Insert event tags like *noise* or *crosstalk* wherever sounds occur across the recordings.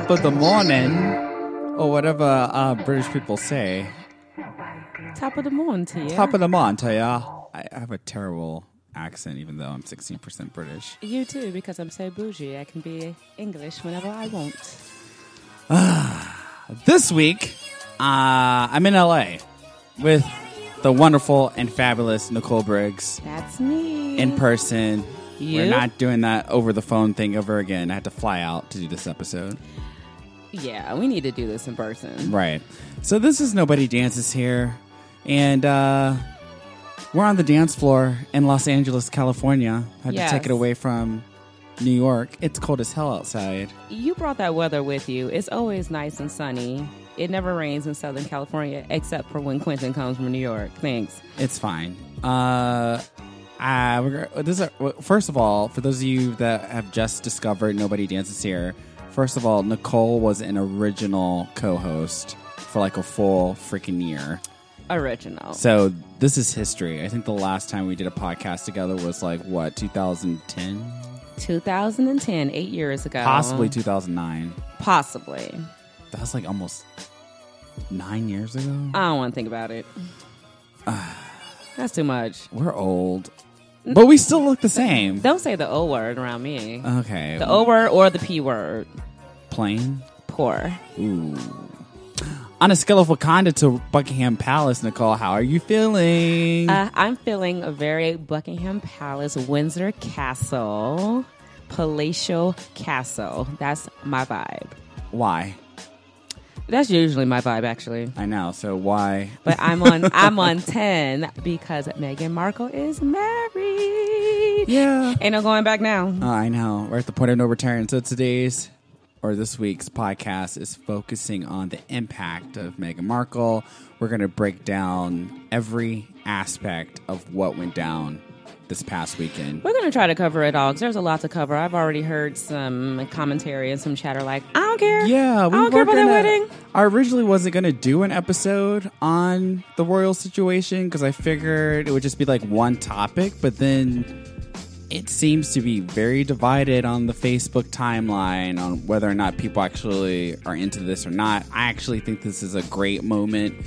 top of the morning, or whatever uh, British people say. Top of the morning to you. Top of the morning to ya. I have a terrible accent, even though I'm 16% British. You too, because I'm so bougie. I can be English whenever I want. *sighs* This week, uh, I'm in LA with the wonderful and fabulous Nicole Briggs That's me. in person. You? We're not doing that over the phone thing over again. I had to fly out to do this episode. Yeah, we need to do this in person. Right. So this is Nobody Dances here. And uh, we're on the dance floor in Los Angeles, California. Had Yes. to take it away from New York. It's cold as hell outside. You brought that weather with you. It's always nice and sunny. It never rains in Southern California except for when Quentin comes from New York. Thanks. It's fine. Uh, uh, this is, first of all, for those of you that have just discovered Nobody Dances Here, first of all, Nicole was an original co-host for like a full freaking year. Original. So this is history. I think the last time we did a podcast together was like what 2010, 2010, eight years ago. possibly 2009. Possibly. That was like almost nine years ago. I don't want to think about it. *sighs* That's too much. We're old, but we still look the same. Don't say the O word around me. Okay, The O word or the P word. plain. Poor. Ooh. On a scale of Wakanda to Buckingham Palace, Nicole, how are you feeling? Uh, I'm feeling a very Buckingham Palace, Windsor Castle, palatial castle. That's my vibe. why? That's usually my vibe, actually. I know. So why? But I'm on *laughs* I'm on ten because Meghan Markle is married. Yeah. Ain't no going back now. Uh, I know. We're at the point of no return. So today's or this week's podcast is focusing on the impact of Meghan Markle. We're going to break down every aspect of what went down this past weekend. We're gonna try to cover it all because there's a lot to cover. I've already heard some commentary and some chatter like, I don't care. Yeah, I don't care about that wedding. I originally wasn't going to do an episode on the royal situation because I figured it would just be like one topic, but then it seems to be very divided on the Facebook timeline on whether or not people actually are into this or not. I actually think this is a great moment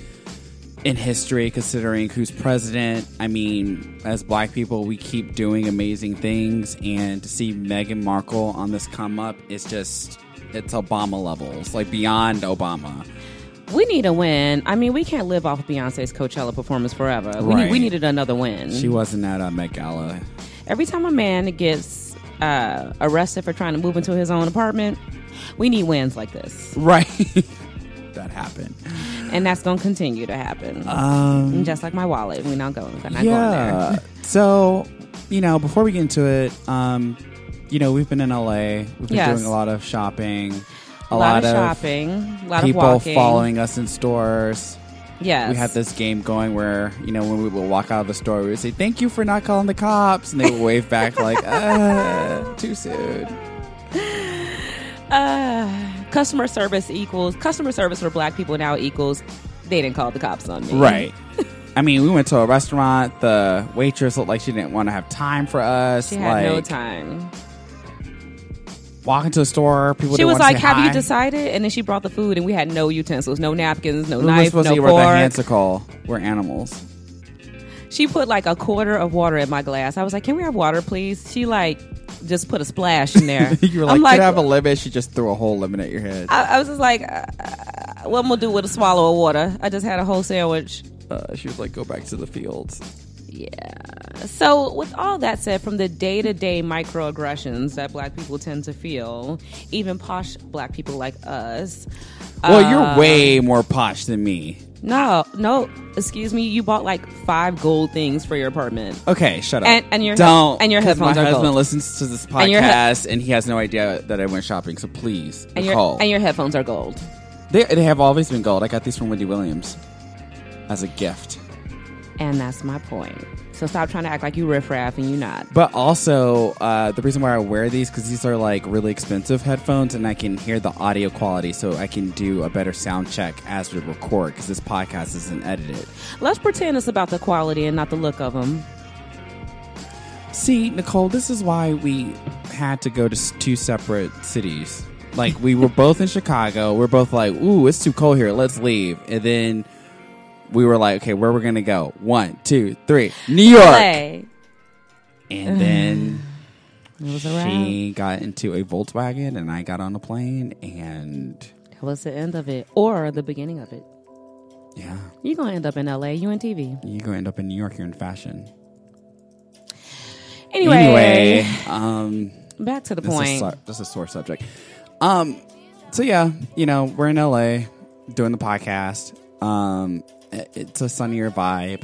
in history considering who's president. I mean, as black people, we keep doing amazing things, and to see Meghan Markle on this come up is just. It's Obama levels, like beyond Obama. We need a win. I mean, we can't live off of Beyonce's Coachella performance forever. We, need, we needed another win. She wasn't at a Met Gala. Every time a man gets uh, arrested for trying to move into his own apartment, we need wins like this. Right. *laughs* that happened. And that's going to continue to happen. Um, Just like my wallet. We're not going, we're not going yeah. there. So, you know, before we get into it, um, you know, we've been in LA. We've been Yes. doing a lot of shopping. A, A lot, of shopping, a lot people of walking. following us in stores. Yes. We had this game going where, you know, when we would walk out of the store, we would say, Thank you for not calling the cops. And they would wave back, like, *laughs* uh, too soon. Uh, customer service equals customer service for black people now equals they didn't call the cops on me. Right. *laughs* I mean, we went to a restaurant. The waitress looked like she didn't want to have time for us. She had no time. Walking to a store, people She didn't was want to like, "Have you decided?" And then she brought the food, and we had no utensils, no napkins, no was knife, supposed no to eat with that hand call? We're animals. She put like a quarter of water in my glass. I was like, "Can we have water, please?" She like just put a splash in there. *laughs* you were like, I'm could I have a lemon? She just threw a whole lemon at your head. I, I was just like, uh, "What am I gonna do with a swallow of water?" I just had a whole sandwich. Uh, she was like, go back to the fields. Yeah. So, with all that said, from the day to day microaggressions that black people tend to feel, even posh black people like us. Well, uh, you're way more posh than me. No, no, excuse me. You bought like five gold things for your apartment. Okay, shut up. And- and your- don't and your headphones are gold. My husband gold. listens to this And your he- podcast, and he has no idea that I went shopping. So please, And your, and your headphones are gold. They they have always been gold. I got these from Wendy Williams as a gift. And that's my point. So stop trying to act like you riffraff and you're not. But also, uh, the reason why I wear these because these are like really expensive headphones, and I can hear the audio quality, so I can do a better sound check as we record because this podcast isn't edited. Let's pretend it's about the quality and not the look of them. See, Nicole, this is why we had to go to two separate cities. Like we were both in Chicago. We're both like, "Ooh, it's too cold here. Let's leave." And then we were like, "Okay, where we're gonna go? One, two, three, New York." Hey, And then *sighs* she got into a Volkswagen, and I got on a plane, and That was the end of it, or the beginning of it. yeah, You're gonna end up in LA, You in TV? you're gonna end up in New York. You're in fashion. Anyway, Anyway, um, back to the This point. is, a, this is a sore subject. Um, so yeah, you know, we're in LA doing the podcast. Um, it's a sunnier vibe.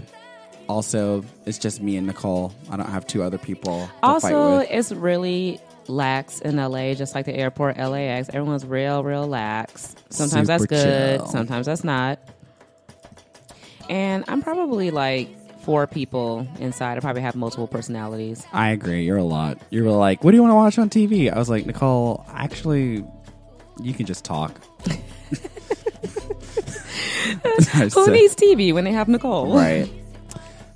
Also, it's just me and Nicole. I don't have two other people. To fight Also, it's really lax in LA, just like the airport LAX. Everyone's real, real lax. Sometimes that's good, chill. sometimes that's not. And I'm probably like four people inside. I probably have multiple personalities. I agree. You're a lot. You were like, "What do you want to watch on TV?" I was like, "Nicole, actually, you can just talk." *laughs* *laughs* I Who needs TV when they have Nicole? right?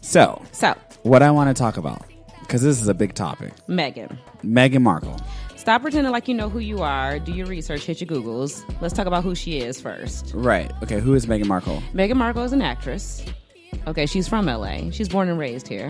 So, So, what I want to talk about because this is a big topic. Megan. Meghan Markle. Stop pretending like you know who you are. Do your research, hit your Googles. Let's talk about who she is first. Right. Okay. Who is Meghan Markle? Meghan Markle is an actress. Okay, she's from LA. She's born and raised here.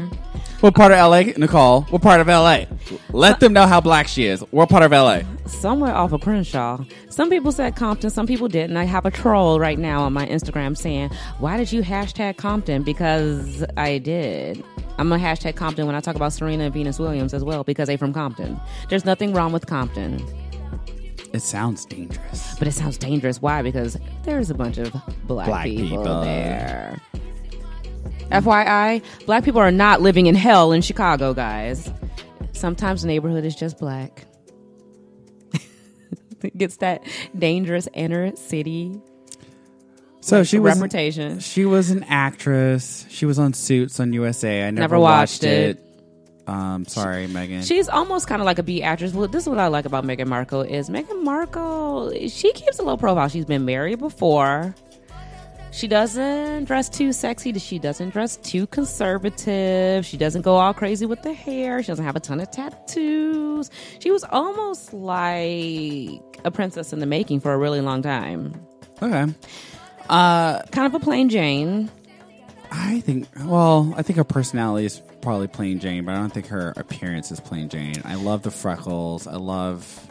What part of LA, Nicole? What part of LA? Let them know how black she is. What part of LA? Somewhere off of Crenshaw. Some people said Compton, some people didn't. I have a troll right now on my Instagram saying, Why did you hashtag Compton? Because I did. I'm gonna hashtag Compton when I talk about Serena and Venus Williams as well, because they from Compton. There's nothing wrong with Compton. It sounds dangerous. But it sounds dangerous. Why? Because there's a bunch of black, Black people, people. there. FYI, black people are not living in hell in Chicago, guys. Sometimes the neighborhood is just black. *laughs* it gets that dangerous inner city So she was reputation. she was an actress. She was on Suits on USA. I never, Never watched it. Um, sorry, Meghan. She's almost kind of like a B actress. Well, this is what I like about Meghan Markle is Meghan Markle. She keeps a low profile. She's been married before. She doesn't dress too sexy. She doesn't dress too conservative. She doesn't go all crazy with the hair. She doesn't have a ton of tattoos. She was almost like a princess in the making for a really long time. okay. Uh, Kind of a plain Jane. I think. Well, I think her personality is probably plain Jane, but I don't think her appearance is plain Jane. I love the freckles. I love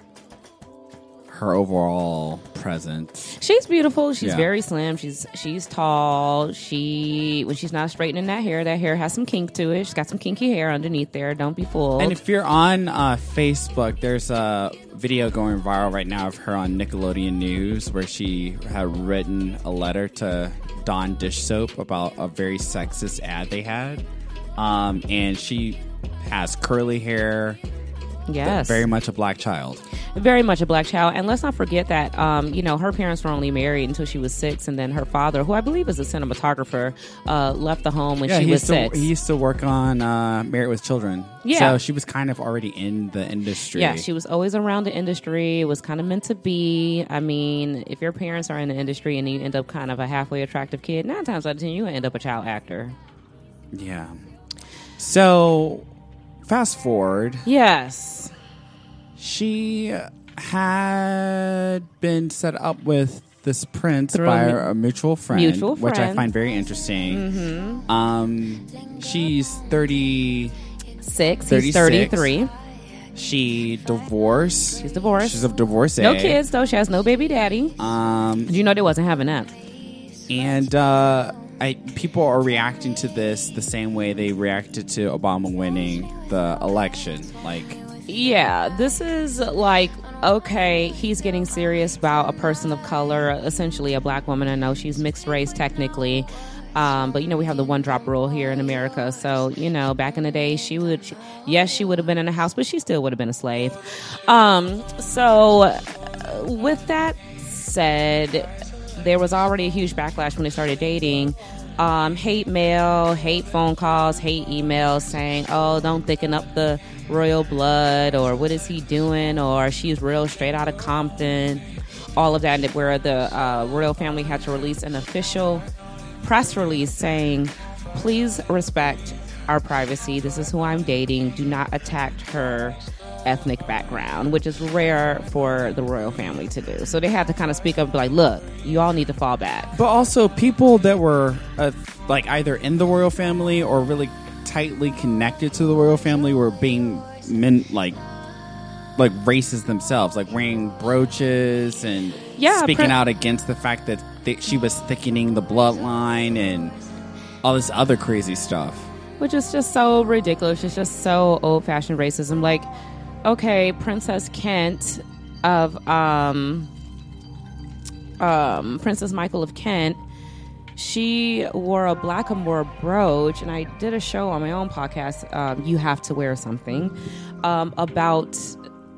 her overall presence. She's beautiful. She's Yeah. very slim. She's she's tall. She when she's not straightening that hair, that hair has some kink to it. She's got some kinky hair underneath there. Don't be fooled. And if you're on uh, Facebook, there's a video going viral right now of her on Nickelodeon News where she had written a letter to Dawn Dish Soap about a very sexist ad they had. Um, and she has curly hair, yes, very much a black child. very much a black child. And let's not forget that um, you know her parents were only married until she was six, and then her father, who I believe is a cinematographer, uh, left the home when Yeah, she was to, six. he used to work on uh, Married with Children. Yeah. So she was kind of already in the industry. Yeah, she was always around the industry. It was kind of meant to be. I mean, if your parents are in the industry and you end up kind of a halfway attractive kid, nine times out of ten, you end up a child actor. Yeah. So, fast forward. Yes. She had been set up with this prince by a a mutual friend, mutual which I find very interesting. Mm-hmm. Um, she's thirty. Six. 36. He's 33. She divorced. She's divorced. She's a divorcee. no kids, though. She has no baby daddy. Um, You know they wasn't having that. and uh, I people are reacting to this the same way they reacted to Obama winning the election. Like, Yeah, this is like okay, he's getting serious about a person of color, essentially a black woman. I know she's mixed race technically. Um, but you know we have the one drop rule here in America, so you know back in the day she would, yes, she would have been in a house, but she still would have been a slave. Um, so with that said, there was already a huge backlash when they started dating. Um, hate mail, hate phone calls, hate emails saying, "Oh, don't thicken up the royal blood," or "What is he doing?" or "She's real straight out of Compton." All of that, where the uh, royal family had to release an official press release saying, "Please respect our privacy. This is who I'm dating. Do not attack her." Ethnic background, which is rare for the royal family to do. So they had to kind of speak up, and be like, "Look, you all need to fall back." But also, people that were uh, like either in the royal family or really tightly connected to the royal family were being men like like racist themselves, like wearing brooches and Yeah, speaking pre- out against the fact that they, she was thickening the bloodline and all this other crazy stuff. which is just so ridiculous. It's just so old fashioned racism. Like, okay, Princess Kent of um, um, Princess Michael of Kent, she wore a blackamoor brooch, and I did a show on my own podcast. Um, you have to wear something um, about,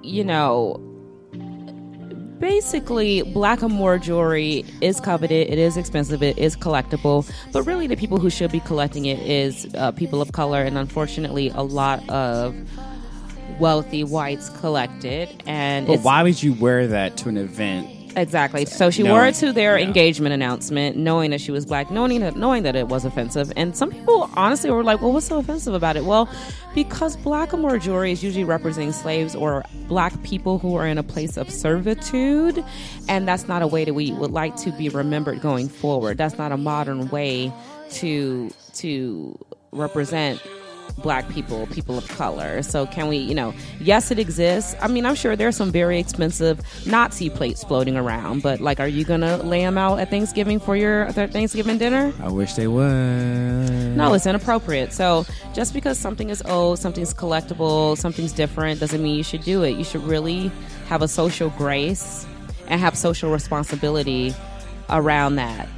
you know, basically blackamoor jewelry is coveted it is expensive it is collectible but really the people who should be collecting it is uh, people of color and unfortunately a lot of wealthy whites collected. and But why would you wear that to an event? exactly so she No, wore it to their engagement announcement knowing that she was black knowing that knowing that it was offensive and some people honestly were like well what's so offensive about it well because blackamoor jewelry is usually representing slaves or black people who are in a place of servitude and that's not a way that we would like to be remembered going forward that's not a modern way to to represent black people people of color so can we you know yes it exists i mean i'm sure there's some very expensive nazi plates floating around but like are you gonna lay them out at thanksgiving for your thanksgiving dinner I wish they would. no, it's inappropriate. So just because something is old, something's collectible, something's different, doesn't mean you should do it. You should really have a social grace and have social responsibility around that.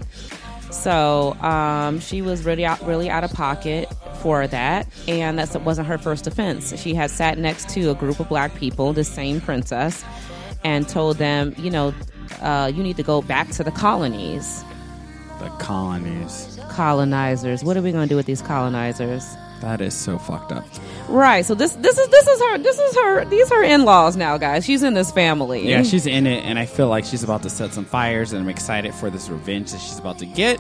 So um, she was really out, really out of pocket for that, and that wasn't her first offense. She had sat next to a group of black people, the same princess, and told them, you know, uh, you need to go back to the colonies. The colonies. Colonizers. What are we going to do with these colonizers? That is so fucked up. Right. So this this is this is her this is her these are in laws now, guys. She's in this family. Yeah, she's in it, and I feel like she's about to set some fires, and I'm excited for this revenge that she's about to get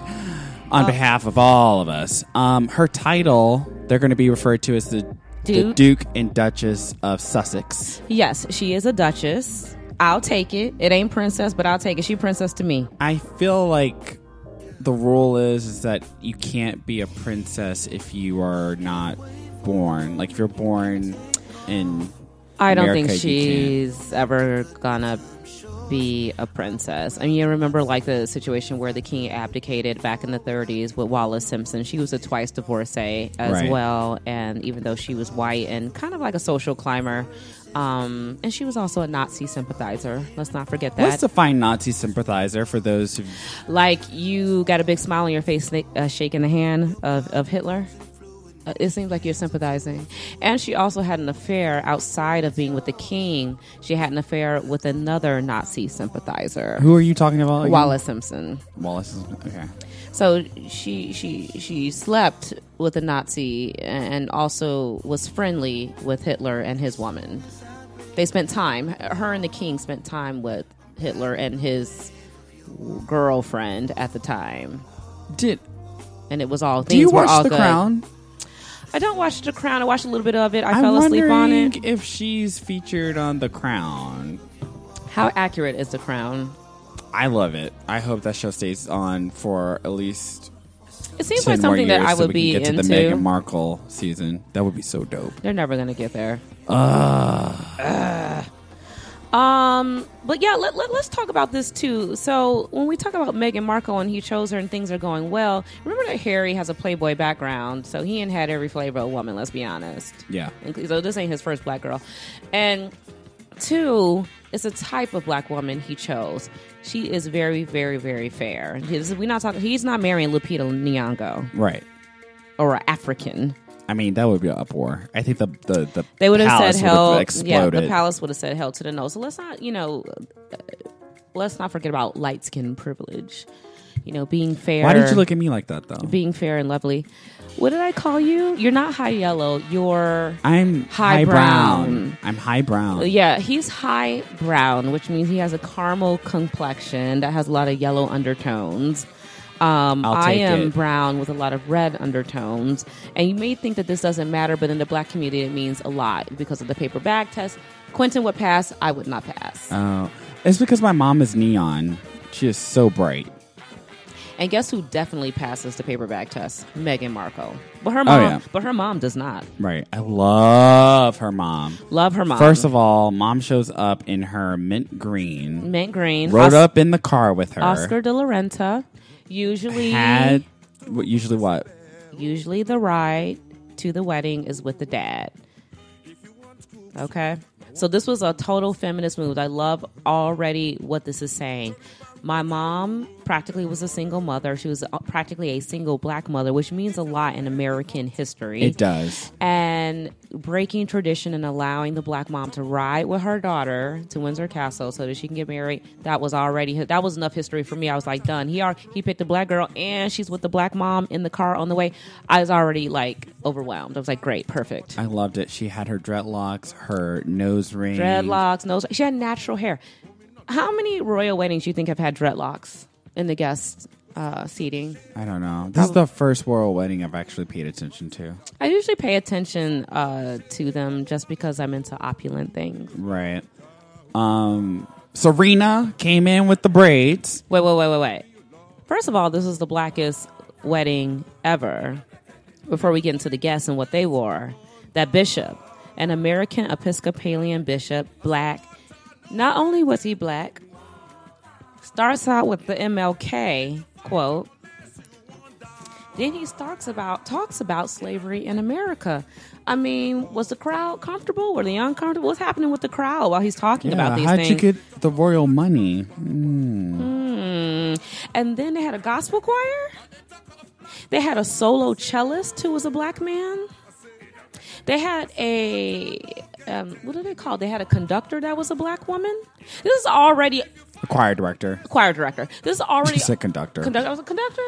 on behalf of all of us. Um, her title, they're going to be referred to as the the Duke. Duke and Duchess of Sussex. Yes, she is a duchess. I'll take it. It ain't princess, but I'll take it. She princess to me. I feel like the rule is, is that you can't be a princess if you are not born. Like if you're born in I don't America, think you she's ever gonna be a princess. I mean, you remember like the situation where the king abdicated back in the 30s with Wallis Simpson. She was a twice divorcee as Right. well, and even though she was white and kind of like a social climber, um, and she was also a Nazi sympathizer. Let's not forget that. Let's define Nazi sympathizer for those who. like you got a big smile on your face uh, shaking the hand of, of hitler it seems like you're sympathizing and she also had an affair outside of being with the king she had an affair with another nazi sympathizer Who are you talking about? again? wallis simpson Wallis. Okay. so she she she slept with a nazi and also was friendly with hitler and his woman they spent time her and the king spent time with hitler and his girlfriend at the time Did and it was all do you watch all The good. Crown? I don't watch The Crown. I watched a little bit of it. I I'm fell asleep on wondering it. if she's featured on The Crown. How accurate is The Crown? I love it. I hope that show stays on for at least It seems 10 like more something that years I so would we be can get into. to the Meghan Markle season. That would be so dope. They're never gonna get there. Ugh. Um, but yeah, let, let, us talk about this too. So when we talk about Meghan Markle and he chose her and things are going well, remember that Harry has a Playboy background, so he ain't had every flavor of woman. Let's be honest. Yeah. So this ain't his first black girl. And two, it's a type of black woman he chose. She is very, very, very fair. His, we're not talking. He's not marrying Lupita Nyong'o Right. or an African. I mean, that would be an uproar. I think the the, the They would have palace said would have hell. Yeah, the palace would have said hell to the no. So let's not, you know, uh, let's not forget about light skin privilege. You know, being fair. Why did you look at me like that though? being fair and lovely? What did I call you? You're not high yellow. You're I'm High high, brown. brown. I'm high brown. yeah. He's high brown, which means he has a caramel complexion that has a lot of yellow undertones. Um, I am it. brown with a lot of red undertones, and you may think that this doesn't matter, but in the black community, it means a lot because of the paper bag test. Quentin would pass. I would not pass. Oh, it's because my mom is neon. She is so bright. And guess who definitely passes the paper bag test? Meghan Markle. But her mom, Oh, yeah. but her mom does not. Right. I love her mom. Love her mom. First of all, mom shows up in her mint green. mint green. Rode Os- up in the car with her. Oscar de la Renta. Usually, had what usually what? usually the ride to the wedding is with the dad. Okay. So this was a total feminist move. I love already what this is saying. My mom practically was a single mother. She was uh, practically a single black mother, which means a lot in American history. It does. and breaking tradition and allowing the black mom to ride with her daughter to Windsor Castle so that she can get married. That was already that was enough history for me. I was like, done. He are, he picked a black girl and she's with the black mom in the car on the way. I was already like overwhelmed. I was like, great, perfect. I loved it. She had her dreadlocks, her nose ring. Dreadlocks, nose. She had natural hair. How many royal weddings do you think have had dreadlocks in the guest uh, seating? I don't know. This is the first royal wedding I've actually paid attention to. I usually pay attention uh, to them just because I'm into opulent things. Right. Um Serena came in with the braids. Wait, wait, wait, wait, wait. First of all, this is the blackest wedding ever. Before we get into the guests and what they wore, that bishop, an American Episcopalian bishop, black. Not only was he black, starts out with the MLK quote. Then he starts about talks about slavery in America. I mean, was the crowd comfortable? Were they uncomfortable? What's happening with the crowd while he's talking about these how'd things? you get the royal money? Mm. And then they had a gospel choir. They had a solo cellist who was a black man. They had a um, what do they call? They had a conductor that was a black woman. This is already The choir director. choir director. This is already a conductor. conductor. I was a conductor.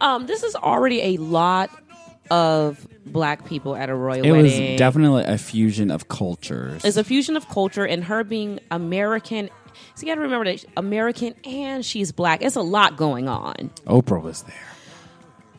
Um, this is already a lot of black people at a royal It was definitely a fusion of cultures. It's a fusion of culture and her being American. So you got to remember that American and she's black. It's a lot going on. Oprah was there.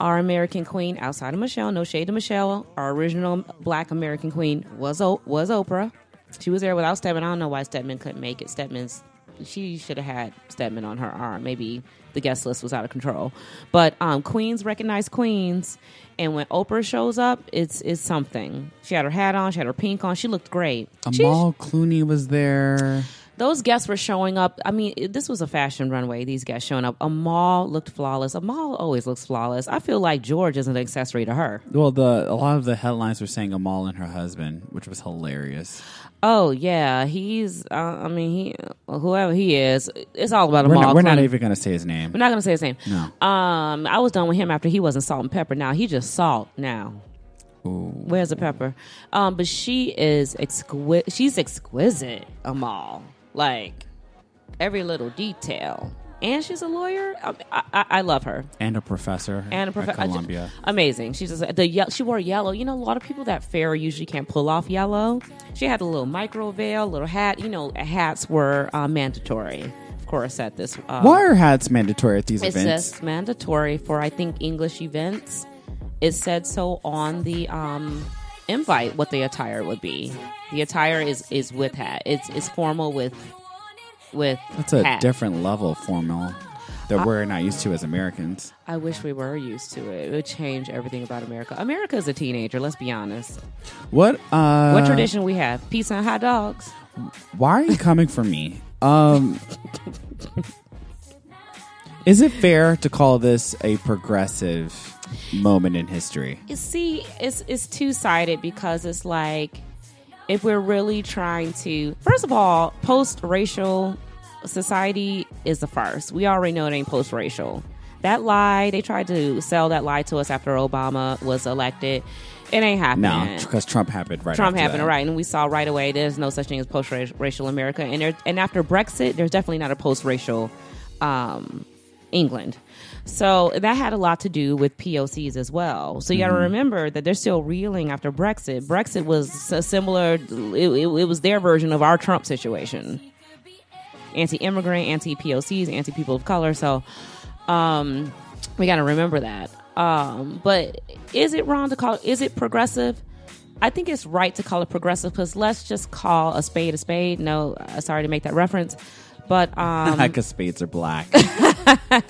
Our American queen outside of Michelle. No shade to Michelle. Our original Black American queen was o- was Oprah. She was there without Stedman. I don't know why Stedman couldn't make it. Stedman's she should have had Stedman on her arm. Maybe the guest list was out of control. But um, queens recognize queens, and when Oprah shows up, it's it's something. She had her hat on. She had her pink on. She looked great. She- Amal Clooney was there. Those guests were showing up. I mean, this was a fashion runway. These guests showing up. Amal looked flawless. Amal always looks flawless. I feel like George is an accessory to her. Well, the a lot of the headlines were saying Amal and her husband, which was hilarious. Oh yeah, he's. Uh, I mean, he whoever he is, it's all about We're Amal. not, we're not even going to say his name. We're not gonna say his name. No. Um, I was done with him after he wasn't salt and pepper. Now he just salt. Now Ooh. where's the pepper? Um, but she is exquisite. She's exquisite. Amal, like every little detail. And she's a lawyer. I, I, I love her. And a professor and a professor. Columbia. Amazing. She's just the ye- she wore yellow. You know, a lot of people that fair usually can't pull off yellow. She had a little micro veil, little hat. You know, hats were uh, mandatory, of course, at this. Um, Why are hats mandatory at these It events? says mandatory for I think English events. It said so on the um, invite what the attire would be. The attire is is with hat. It's it's formal with with That's a hat. different level of formal that we're not used to as Americans. I wish we were used to it. It would change everything about America. America is a teenager. Let's be honest. What? Uh, What tradition we have? Pizza and hot dogs. Why are you coming for me? Um, *laughs* is it fair to call this a progressive moment in history? You see, it's it's two sided because it's like if we're really trying to, first of all, post racial society is the first. We already know it ain't post racial. That lie, they tried to sell that lie to us after Obama was elected. It ain't happening. No, because Trump happened right. Trump happened, that. right? And we saw right away there's no such thing as post-racial America, and there, and after Brexit, there's definitely not a post-racial um, England. So that had a lot to do with POCs as well. So you got to remember that they're still reeling after Brexit. Brexit was a similar; it, it, it was their version of our Trump situation. Anti-immigrant, anti-POCs, anti-people of color. So um, we got to remember that. Um, but is it wrong to call? Is it progressive? I think it's right to call it progressive because let's just call a spade a spade. No, uh, sorry to make that reference, but *laughs* um, Because spades are black. *laughs* I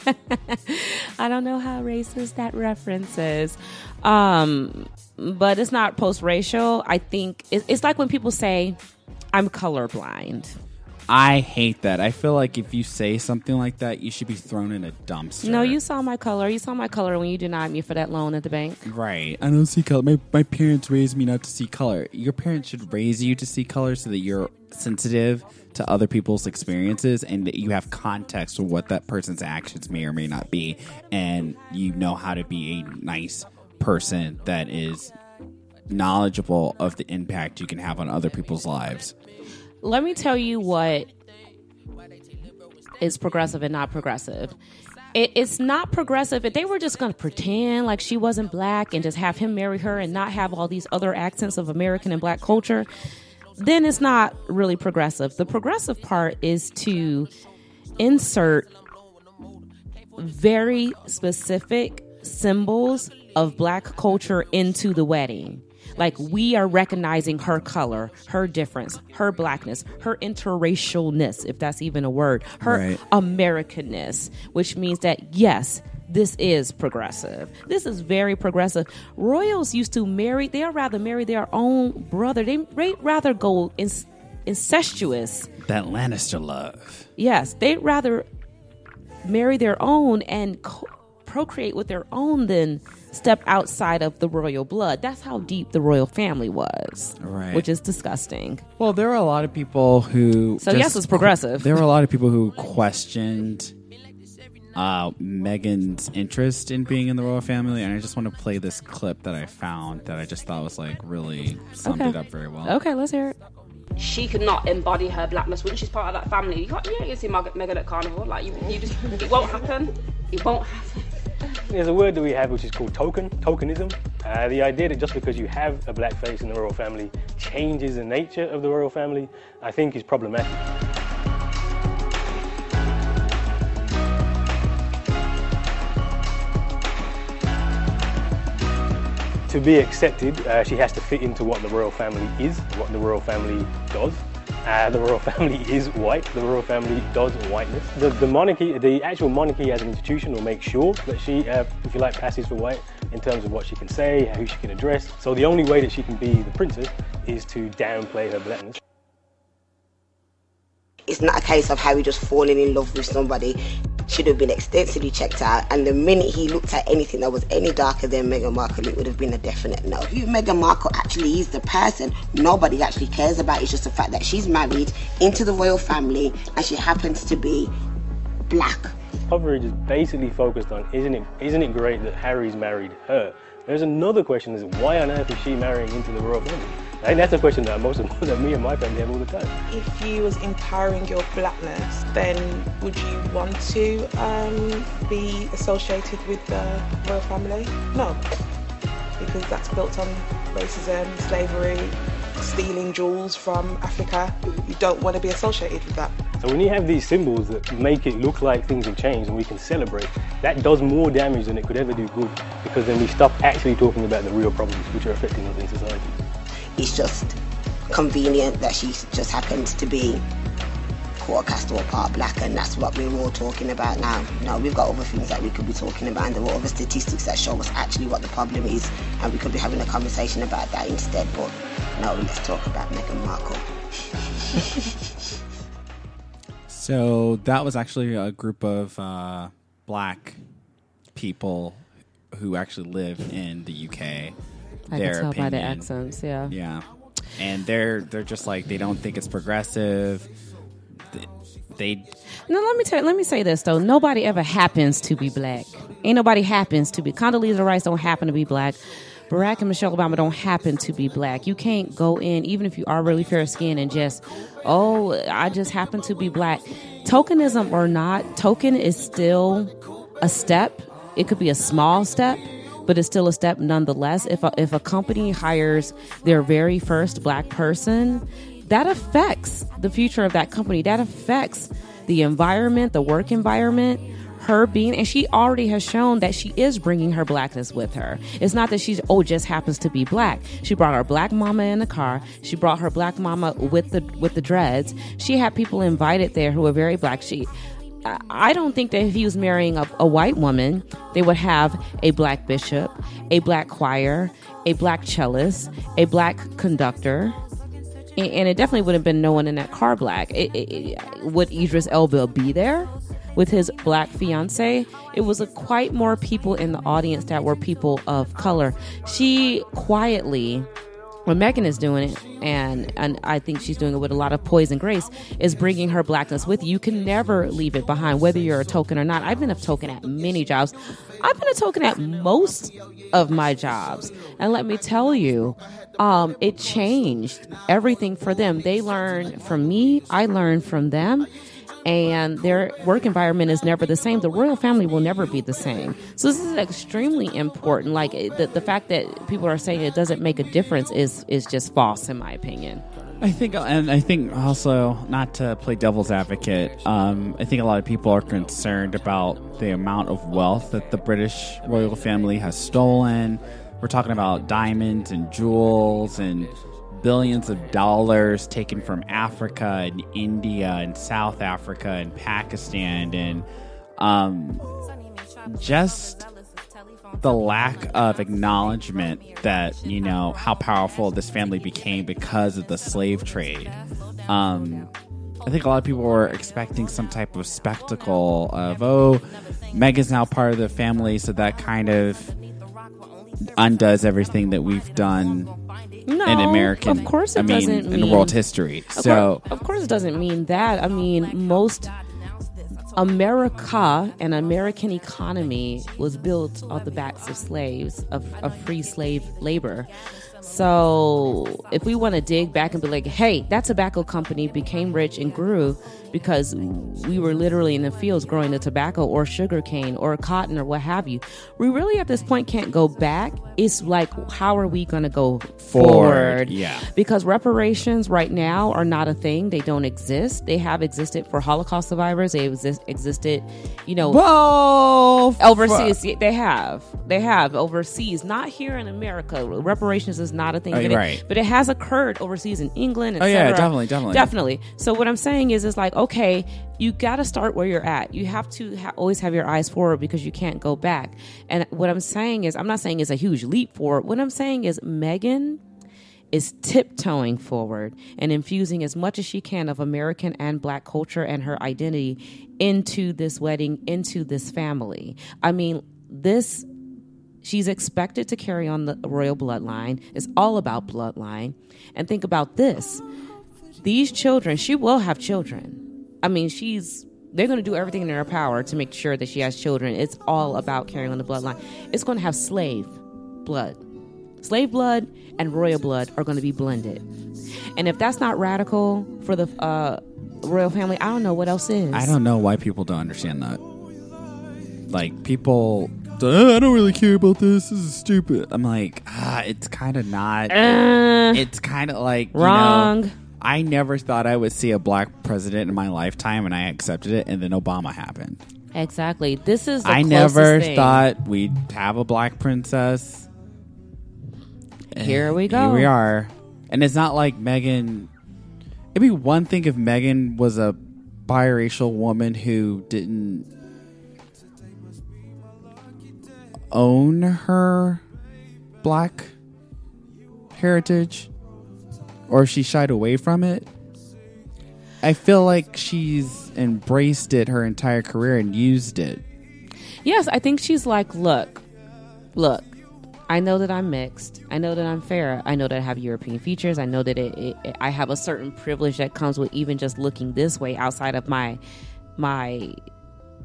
don't know how racist that reference is. Um, but it's not post racial. I think it, it's like when people say, I'm colorblind. I hate that. I feel like if you say something like that, you should be thrown in a dumpster. No, you saw my color. You saw my color when you denied me for that loan at the bank. Right. I don't see color. My, my parents raised me not to see color. Your parents should raise you to see color so that you're sensitive to other people's experiences and that you have context for what that person's actions may or may not be. And you know how to be a nice person that is knowledgeable of the impact you can have on other people's lives. let me tell you what is progressive and not progressive. It, it's not progressive. If they were just going to pretend like she wasn't black and just have him marry her and not have all these other accents of American and black culture, then it's not really progressive. The progressive part is to insert very specific symbols of black culture into the wedding. Like we are recognizing her color, her difference, her blackness, her interracialness, if that's even a word, her Right. Americanness, which means that yes, this is progressive. This is very progressive. Royals used to marry, they'd rather marry their own brother. They rather go incestuous. That Lannister love. Yes, they'd rather marry their own and co- procreate with their own than step outside of the royal blood. That's how deep the royal family was, Right. which is disgusting. Well, there are a lot of people who. So yes, it's progressive. There were a lot of people who questioned uh, Meghan's interest in being in the royal family, and I just want to play this clip that I found that I just thought was like really summed Okay. it up very well. Okay, let's hear it. she could not embody her blackness when she's part of that family. You can't, you ain't gonna see Meg- Meghan at Carnival. Like you, you just, it won't happen. It won't happen. There's a word that we have which is called token, tokenism. Uh, the idea that just because you have a black face in the royal family changes the nature of the royal family, I think is problematic. To be accepted, uh, she has to fit into what the royal family is, what the royal family does. Uh, the royal *laughs* family is white. The royal family does whiteness. The, the monarchy, the actual monarchy as an institution, will make sure that she, uh, if you like, passes for white in terms of what she can say, who she can address. So the only way that she can be the princess is to downplay her blackness. it's not a case of Harry just falling in love with somebody. Should have been extensively checked out, and the minute he looked at anything that was any darker than Meghan Markle, it would have been a definite no. Who Meghan Markle actually is, the person nobody actually cares about. It's just the fact that she's married into the royal family, and she happens to be black. Coverage is basically focused on isn't it isn't it great that Harry's married her? There's another question: is why on earth is she marrying into the royal family? I think that's a question that most of that me and my family have all the time. if you was empowering your blackness, then would you want to um, be associated with the royal family? No, because that's built on racism, slavery, stealing jewels from Africa. You don't want to be associated with that. So when you have these symbols that make it look like things have changed and we can celebrate, that does more damage than it could ever do good because then we stop actually talking about the real problems which are affecting us in society. It's just convenient that she just happens to be quarter caste or part black, and that's what we're all talking about now. No, we've got other things that we could be talking about, and there are other statistics that show us actually what the problem is, and we could be having a conversation about that instead. But no, let's talk about Meghan Markle. *laughs* So that was actually a group of uh, black people who actually live in the UK. I Their can tell by the accents. Yeah. Yeah, and they're they're just like they don't think it's progressive. They, they No, let me tell. Let me say this though. Nobody ever happens to be black. Ain't nobody happens to be. Condoleezza Rice don't happen to be black. Barack and Michelle Obama don't happen to be black. You can't go in, even if you are really fair skinned, and just, oh, I just happen to be black. Tokenism or not, token is still a step. It could be a small step, but it's still a step nonetheless. If a, if a company hires their very first black person, that affects the future of that company. That affects the environment, the work environment, her being, and she already has shown that she is bringing her blackness with her. It's not that she's, oh, just happens to be black. She brought her black mama in the car. She brought her black mama with the, with the dreads. She had people invited there who were very black. She, I don't think that if he was marrying a, a, white woman, they would have a black bishop, a black choir, a black cellist, a black conductor, and, and it definitely would have been no one in that car black. It, it, it, would Idris Elba be there with his black fiance? It was a quite more people in the audience that were people of color. She quietly what Meghan is doing it, and and I think she's doing it with a lot of poise and grace, is bringing her blackness with you. You can never leave it behind, whether you're a token or not. I've been a token at many jobs. I've been a token at most of my jobs, and let me tell you, um, it changed everything for them. They learned from me. I learned from them and their work environment is never the same. The royal family will never be the same. So this is extremely important. Like the, the fact that people are saying it doesn't make a difference is is just false, in my opinion. I think, and I think also not to play devil's advocate. Um, I think a lot of people are concerned about the amount of wealth that the British royal family has stolen. We're talking about diamonds and jewels and billions of dollars taken from Africa and India and South Africa and Pakistan and um, just the lack of acknowledgement that you know how powerful this family became because of the slave trade. Um, I think a lot of people were expecting some type of spectacle of oh, Meghan's now part of the family, so that kind of undoes everything that we've done no, in American. Of course, it I mean, doesn't in mean, world history. Of So course, of course, it doesn't mean that. I mean, most America and American economy was built on the backs of slaves, of, of free slave labor. So if we want to dig back and be like, hey, that tobacco company became rich and grew because we were literally in the fields growing the tobacco or sugar cane or cotton or what have you. We really at this point can't go back. It's like, how are we going to go forward? yeah. Because reparations right now are not a thing. They don't exist. They have existed for Holocaust survivors. They exist, existed, you know, well, overseas. They have. They have overseas, not here in America. Reparations is not a thing. Oh, but, it- right. but it has occurred overseas in England. Oh, yeah, definitely, definitely. definitely. So what I'm saying is, it's like, okay, you got to start where you're at. You have to ha- always have your eyes forward because you can't go back. And what I'm saying is, I'm not saying it's a huge leap forward. What I'm saying is, Meghan is tiptoeing forward and infusing as much as she can of American and black culture and her identity into this wedding, into this family. I mean, this she's expected to carry on the royal bloodline. It's all about bloodline. And think about this. These children, she will have children. I mean, she's they're going to do everything in their power to make sure that she has children. It's all about carrying on the bloodline. It's going to have slave blood. Slave blood and royal blood are going to be blended. And if that's not radical for the uh, royal family, I don't know what else is. I don't know why people don't understand that. Like people, "Uh, I don't really care about this. This is stupid. I'm like, ah, it's kind of not. Uh, it's kind of like you wrong. know, I never thought I would see a black president in my lifetime, and I accepted it. And then Obama happened. exactly. This is. The I never thing. thought we'd have a black princess. Here we go. Here we are. And it's not like Meghan. It'd be one thing if Meghan was a biracial woman who didn't own her black heritage or if she shied away from it. I feel like she's embraced it her entire career and used it. Yes, I think she's like, look, look. I know that I'm mixed. I know that I'm fair. I know that I have European features. I know that it, it, I have a certain privilege that comes with even just looking this way outside of my my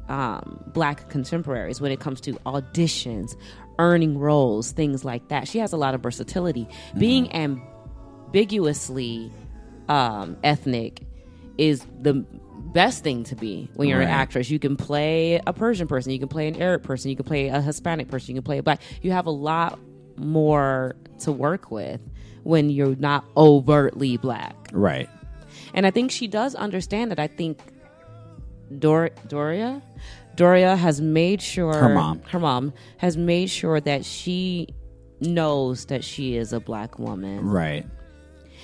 um, black contemporaries when it comes to auditions, earning roles, things like that. She has a lot of versatility. Being ambiguously um, ethnic is the best thing to be when you're an actress. You can play a Persian person, you can play an Arab person, you can play a Hispanic person, you can play a black. You have a lot more to work with when you're not overtly black. Right. And I think she does understand that. I think Dor- Doria, Doria has made sure Her mom. her mom has made sure that she knows that she is a black woman. Right.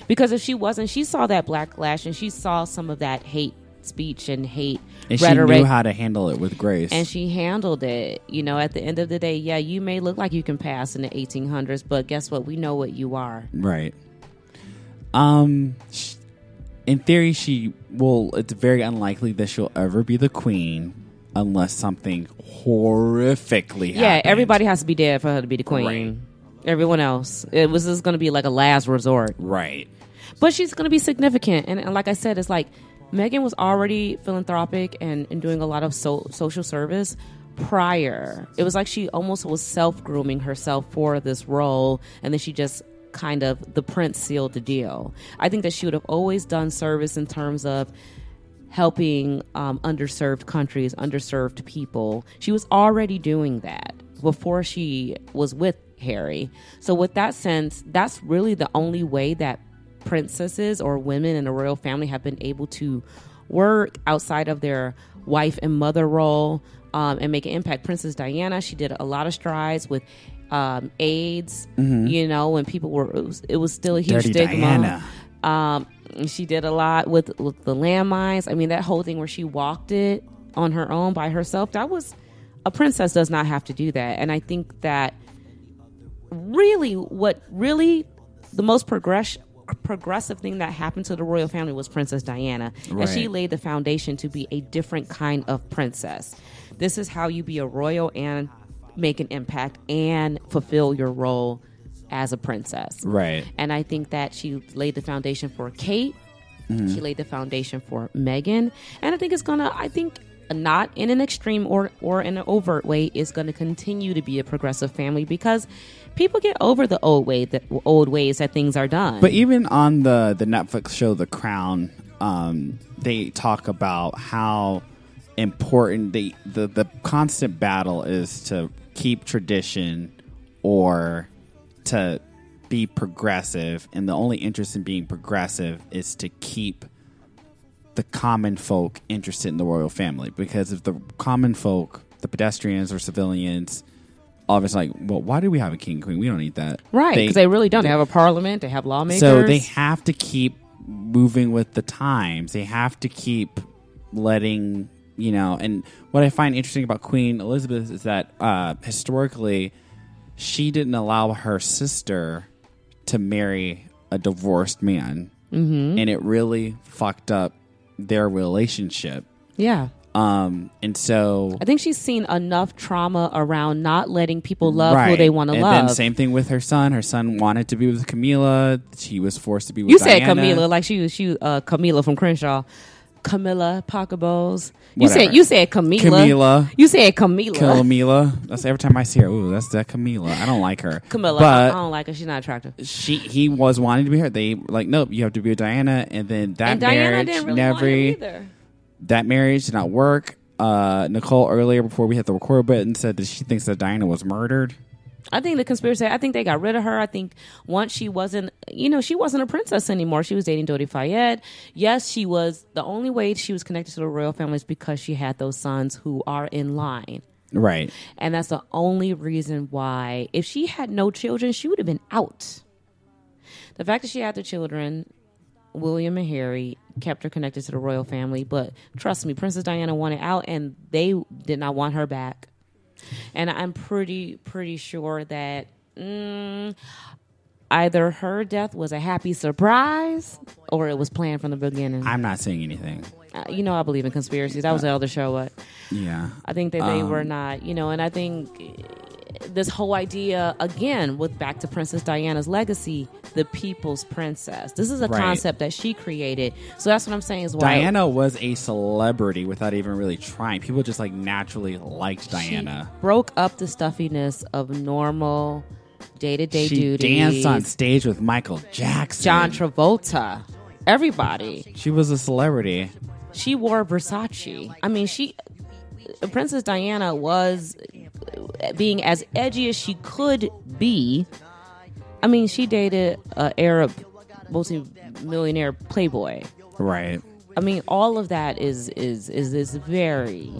Because if she wasn't, she saw that backlash and she saw some of that hate speech and hate And she rhetoric. knew how to handle it with grace. and she handled it. You know, at the end of the day, yeah, you may look like you can pass in the 1800s, but guess what? We know what you are. Right. Um, in theory, she will. It's very unlikely that she'll ever be the queen unless something horrifically. Yeah, everybody has to be dead for her to be the queen. Everyone else, it was just going to be like a last resort. Right. But she's going to be significant, and, and like I said, it's like Meghan was already philanthropic and, and doing a lot of so, social service prior. It was like she almost was self grooming herself for this role, and then she just kind of the prince sealed the deal. I think that she would have always done service in terms of helping um, underserved countries, underserved people. She was already doing that before she was with Harry. So, with that sense, that's really the only way that princesses or women in the royal family have been able to work outside of their wife and mother role um, and make an impact. Princess Diana, she did a lot of strides with. Um, AIDS, you know, when people were, it was, it was still a huge Dirty stigma. Diana. Um, she did a lot with with the landmines. I mean, that whole thing where she walked it on her own by herself. That was a princess does not have to do that. And I think that really, what really the most progress progressive thing that happened to the royal family was Princess Diana, and she laid the foundation to be a different kind of princess. This is how you be a royal and make an impact and fulfill your role as a princess. Right. And I think that she laid the foundation for Kate. Mm-hmm. She laid the foundation for Meghan. And I think it's gonna I think not in an extreme or or in an overt way is going to continue to be a progressive family because people get over the old way that old ways that things are done. But even on the the Netflix show The Crown, um, they talk about how important they the the constant battle is to keep tradition or to be progressive, and the only interest in being progressive is to keep the common folk interested in the royal family. Because if the common folk, the pedestrians or civilians, all of it's like, well, why do we have a king and queen? We don't need that, right, because they, really don't. They have a parliament, they have lawmakers. so they have to keep moving with the times. They have to keep letting you know. And what I find interesting about Queen Elizabeth is that uh, historically, she didn't allow her sister to marry a divorced man, mm-hmm. and it really fucked up their relationship. yeah. Um, and so I think she's seen enough trauma around not letting people love who they want to and love. then same thing with her son. Her son wanted to be with Camila. She was forced to be with you said Diana. Camila like she was she uh, Camila from Crenshaw. Camila Camilla You said you said Camila. Camila. You said Camila. Camila. That's every time I see her. Ooh, that's that Camila. I don't like her. Camilla. I don't like her. She's not attractive. she he was wanting to be her. They like, nope, you have to be with Diana. And then that and marriage really never that marriage did not work. Uh, Nicole earlier before we hit the record button said that she thinks that Diana was murdered. I think the conspiracy. I think they got rid of her. I think once she wasn't, you know, she wasn't a princess anymore. She was dating Dodi Fayed. Yes, she was. The only way she was connected to the royal family is because she had those sons who are in line. Right. And that's the only reason why. If she had no children, she would have been out. The fact that she had the children, William and Harry, kept her connected to the royal family. But trust me, Princess Diana wanted out, and they did not want her back. And I'm pretty, pretty sure that mm, either her death was a happy surprise or it was planned from the beginning. I'm not saying anything. Uh, you know, I believe in conspiracies. That was the other show. What? Yeah. I think that they Um, were not, you know, and I think this whole idea again with back to Princess Diana's legacy, the people's princess. This is a Right. concept that she created. So that's what I'm saying is why Diana was a celebrity without even really trying. People just like naturally liked Diana. She broke up the stuffiness of normal day to day She duties. danced on stage with Michael Jackson. John Travolta. Everybody. She was a celebrity. She wore Versace. I mean, she Princess Diana was being as edgy as she could be. I mean, she dated an Arab multi-millionaire playboy. Right. I mean, all of that is is is is very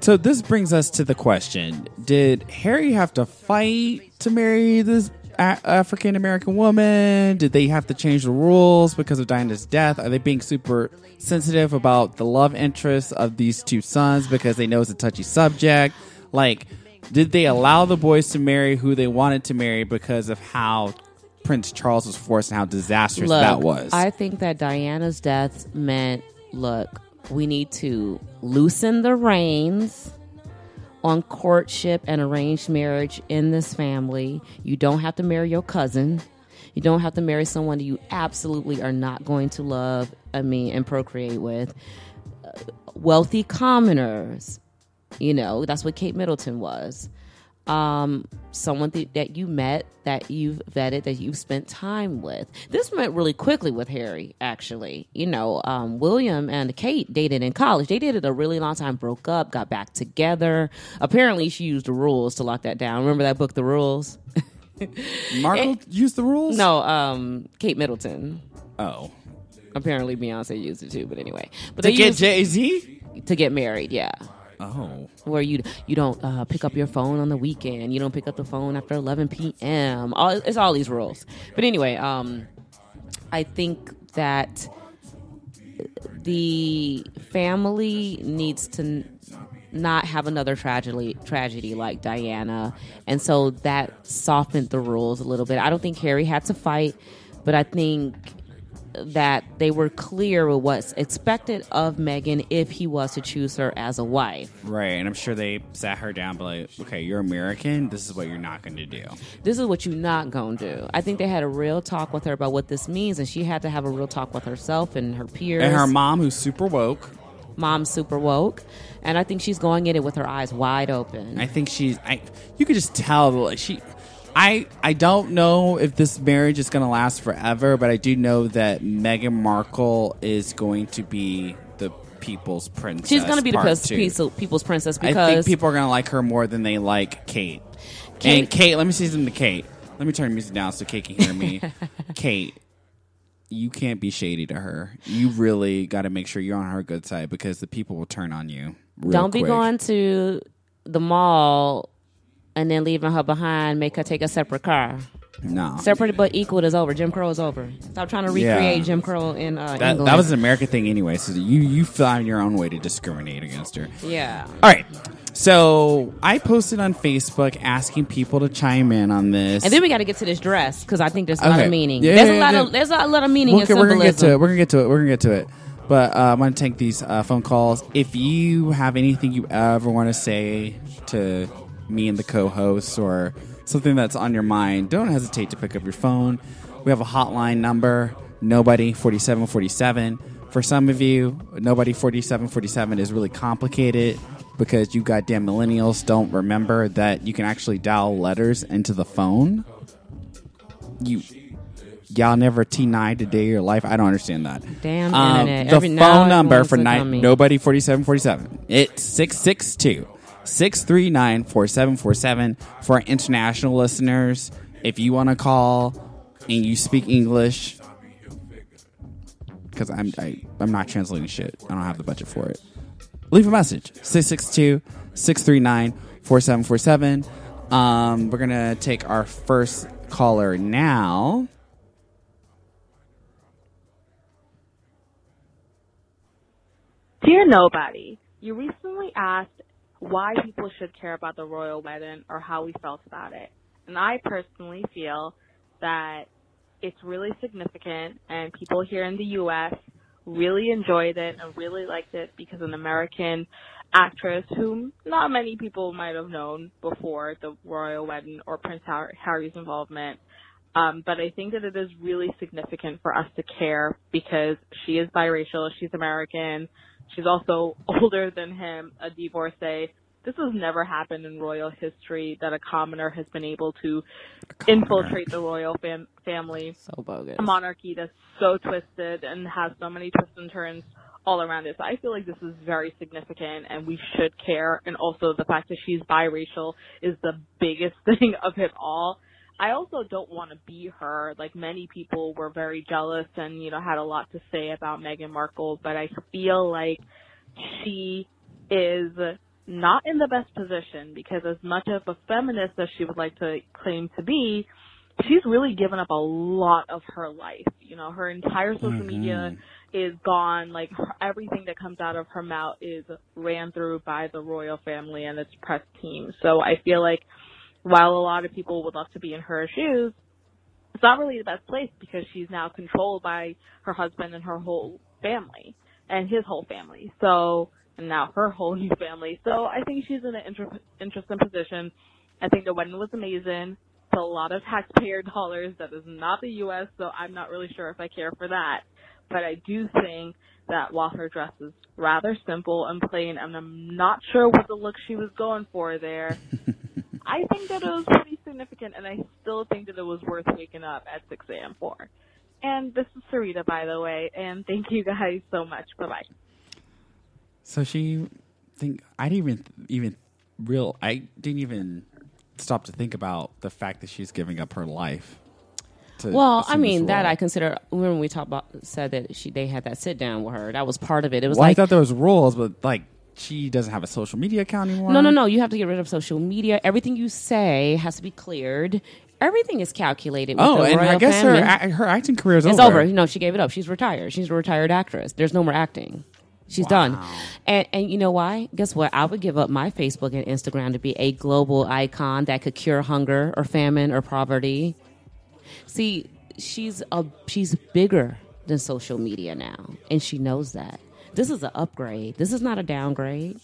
So this brings us to the question: Did Harry have to fight to marry this a- African American woman? Did they have to change the rules because of Diana's death? Are they being super sensitive about the love interests of these two sons because they know it's a touchy subject? Like, did they allow the boys to marry who they wanted to marry because of how Prince Charles was forced and how disastrous Look, that was? I think that Diana's death meant, look, we need to loosen the reins on courtship and arranged marriage in this family. You don't have to marry your cousin. You don't have to marry someone that you absolutely are not going to love, I mean, and procreate with. Uh, wealthy commoners. You know, that's what Kate Middleton was. Um, someone th- that you met, that you've vetted, that you've spent time with. This went really quickly with Harry, actually. You know, um, William and Kate dated in college. They dated a really long time, broke up, got back together. Apparently, she used the rules to lock that down. Remember that book, The Rules? *laughs* Markle used the rules. No, um, Kate Middleton. Oh, Apparently, Beyonce used it too, but anyway. But to they get Jay Z. to get married, yeah. Oh. where you you don't uh, pick up your phone on the weekend. You don't pick up the phone after 11 p.m. All, it's all these rules. But anyway, um, I think that the family needs to n- not have another tragedy tragedy like Diana, and so that softened the rules a little bit. I don't think Harry had to fight, but I think that they were clear with what's expected of Meghan if he was to choose her as a wife. Right, and I'm sure they sat her down, but like, okay, you're American. This is what you're not going to do. This is what you're not gonna do. I think they had a real talk with her about what this means, and she had to have a real talk with herself and her peers. And her mom, who's super woke, mom's super woke, and I think she's going in it with her eyes wide open. I think she's. I you could just tell like she. I I don't know if this marriage is going to last forever, but I do know that Meghan Markle is going to be the people's princess. she's gonna be the pis- two. people's princess because I think people are going to like her more than they like Kate. Kate- And Kate, let me say something to Kate. Let me turn the music down so Kate can hear me. *laughs* Kate, you can't be shady to her. You really got to make sure you're on her good side because the people will turn on you. don't be quick. going to the mall and then leaving her behind. Make her take a separate car. No. Separate but equal is over. Jim Crow is over. Stop trying to Yeah. recreate Jim Crow in uh, That, England. that was an American thing anyway. So you you find your own way to discriminate against her. yeah. All right. So I posted on Facebook asking people to chime in on this. And then we got to get to this dress because I think there's a lot Okay. of meaning. Yeah, there's yeah, a lot yeah. of there's a lot of meaning in we're gonna get to it. We're gonna get to it. We're gonna get to it. But uh, I'm gonna take these uh, phone calls. If you have anything you ever want to say to me and the co-hosts, or something that's on your mind, don't hesitate to pick up your phone. We have a hotline number. Nobody forty seven forty seven. For some of you, nobody forty seven forty seven is really complicated because you goddamn millennials don't remember that you can actually dial letters into the phone. You y'all never T9 a day of your life. I don't understand that. Damn Um, internet. the Every phone number for me. nobody 4747. It's 662 639 4747 for international listeners. If you want to call and you speak English, because I'm I, I'm not translating shit. I don't have the budget for it. Leave a message 662 639 4747. Um, we're gonna take our first caller now. Dear Nobody, you recently asked why people should care about the royal wedding or how we felt about it. And I personally feel that it's really significant and people here in the US really enjoyed it and really liked it because an American actress whom not many people might have known before the royal wedding or Prince Harry's involvement. Um, but I think that it is really significant for us to care because she is biracial, she's American, she's also *laughs* older than him, a divorcee. This has never happened in royal history that a commoner has been able to infiltrate the royal fam- family. So bogus. A monarchy that's so twisted and has so many twists and turns all around it. So I feel like this is very significant and we should care. And also the fact that she's biracial is the biggest *laughs* thing of it all. I also don't want to be her. Like many people were very jealous and, you know, had a lot to say about Meghan Markle, but I feel like she is not in the best position because as much of a feminist as she would like to claim to be, she's really given up a lot of her life. You know, her entire social Mm-hmm. media is gone. Like her, everything that comes out of her mouth is ran through by the royal family and its press team. So I feel like while a lot of people would love to be in her shoes, it's not really the best place because she's now controlled by her husband and her whole family and his whole family. So, and now her whole new family. So I think she's in an inter- interesting position. I think the wedding was amazing. It's a lot of taxpayer *laughs* dollars. That is not the U.S., so I'm not really sure if I care for that. But I do think that while her dress is rather simple and plain, and I'm not sure what the look she was going for there, *laughs* I think that it was pretty significant, and I still think that it was worth waking up at 6 a.m. for. And this is Sarita, by the way, and thank you guys so much. Bye bye. So she think I didn't even even real I didn't even stop to think about the fact that she's giving up her life. to Well, I mean that. I consider when we talked about said that she they had that sit down with her. That was part of it. It was Well, I thought there was rules, but like she doesn't have a social media account anymore. no, no, no. You have to get rid of social media. Everything you say has to be cleared. Everything is calculated. With Oh, and I guess family. her her acting career is It's over. over. No, she gave it up. She's retired. She's a retired actress. There's no more acting. She's done. And and you know why? Guess what? I would give up my Facebook and Instagram to be a global icon that could cure hunger or famine or poverty. See, she's a she's bigger than social media now, and she knows that. This is an upgrade. This is not a downgrade.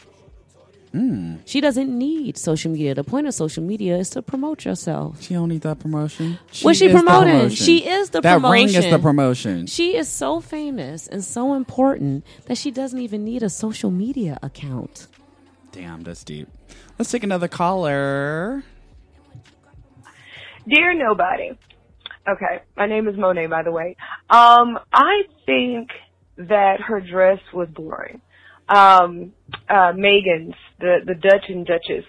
She doesn't need social media. The point of social media is to promote yourself. She don't need that promotion. What's she is the promoting? promotion. She is the promotion. that ring is the promotion. promotion. She is so famous and so important that she doesn't even need a social media account. Damn, that's deep. Let's take another caller. Dear nobody. Okay, my name is Monet, by the way. Um, I think that her dress was boring. Um, uh, Meghan's, the, the Dutch and Duchess,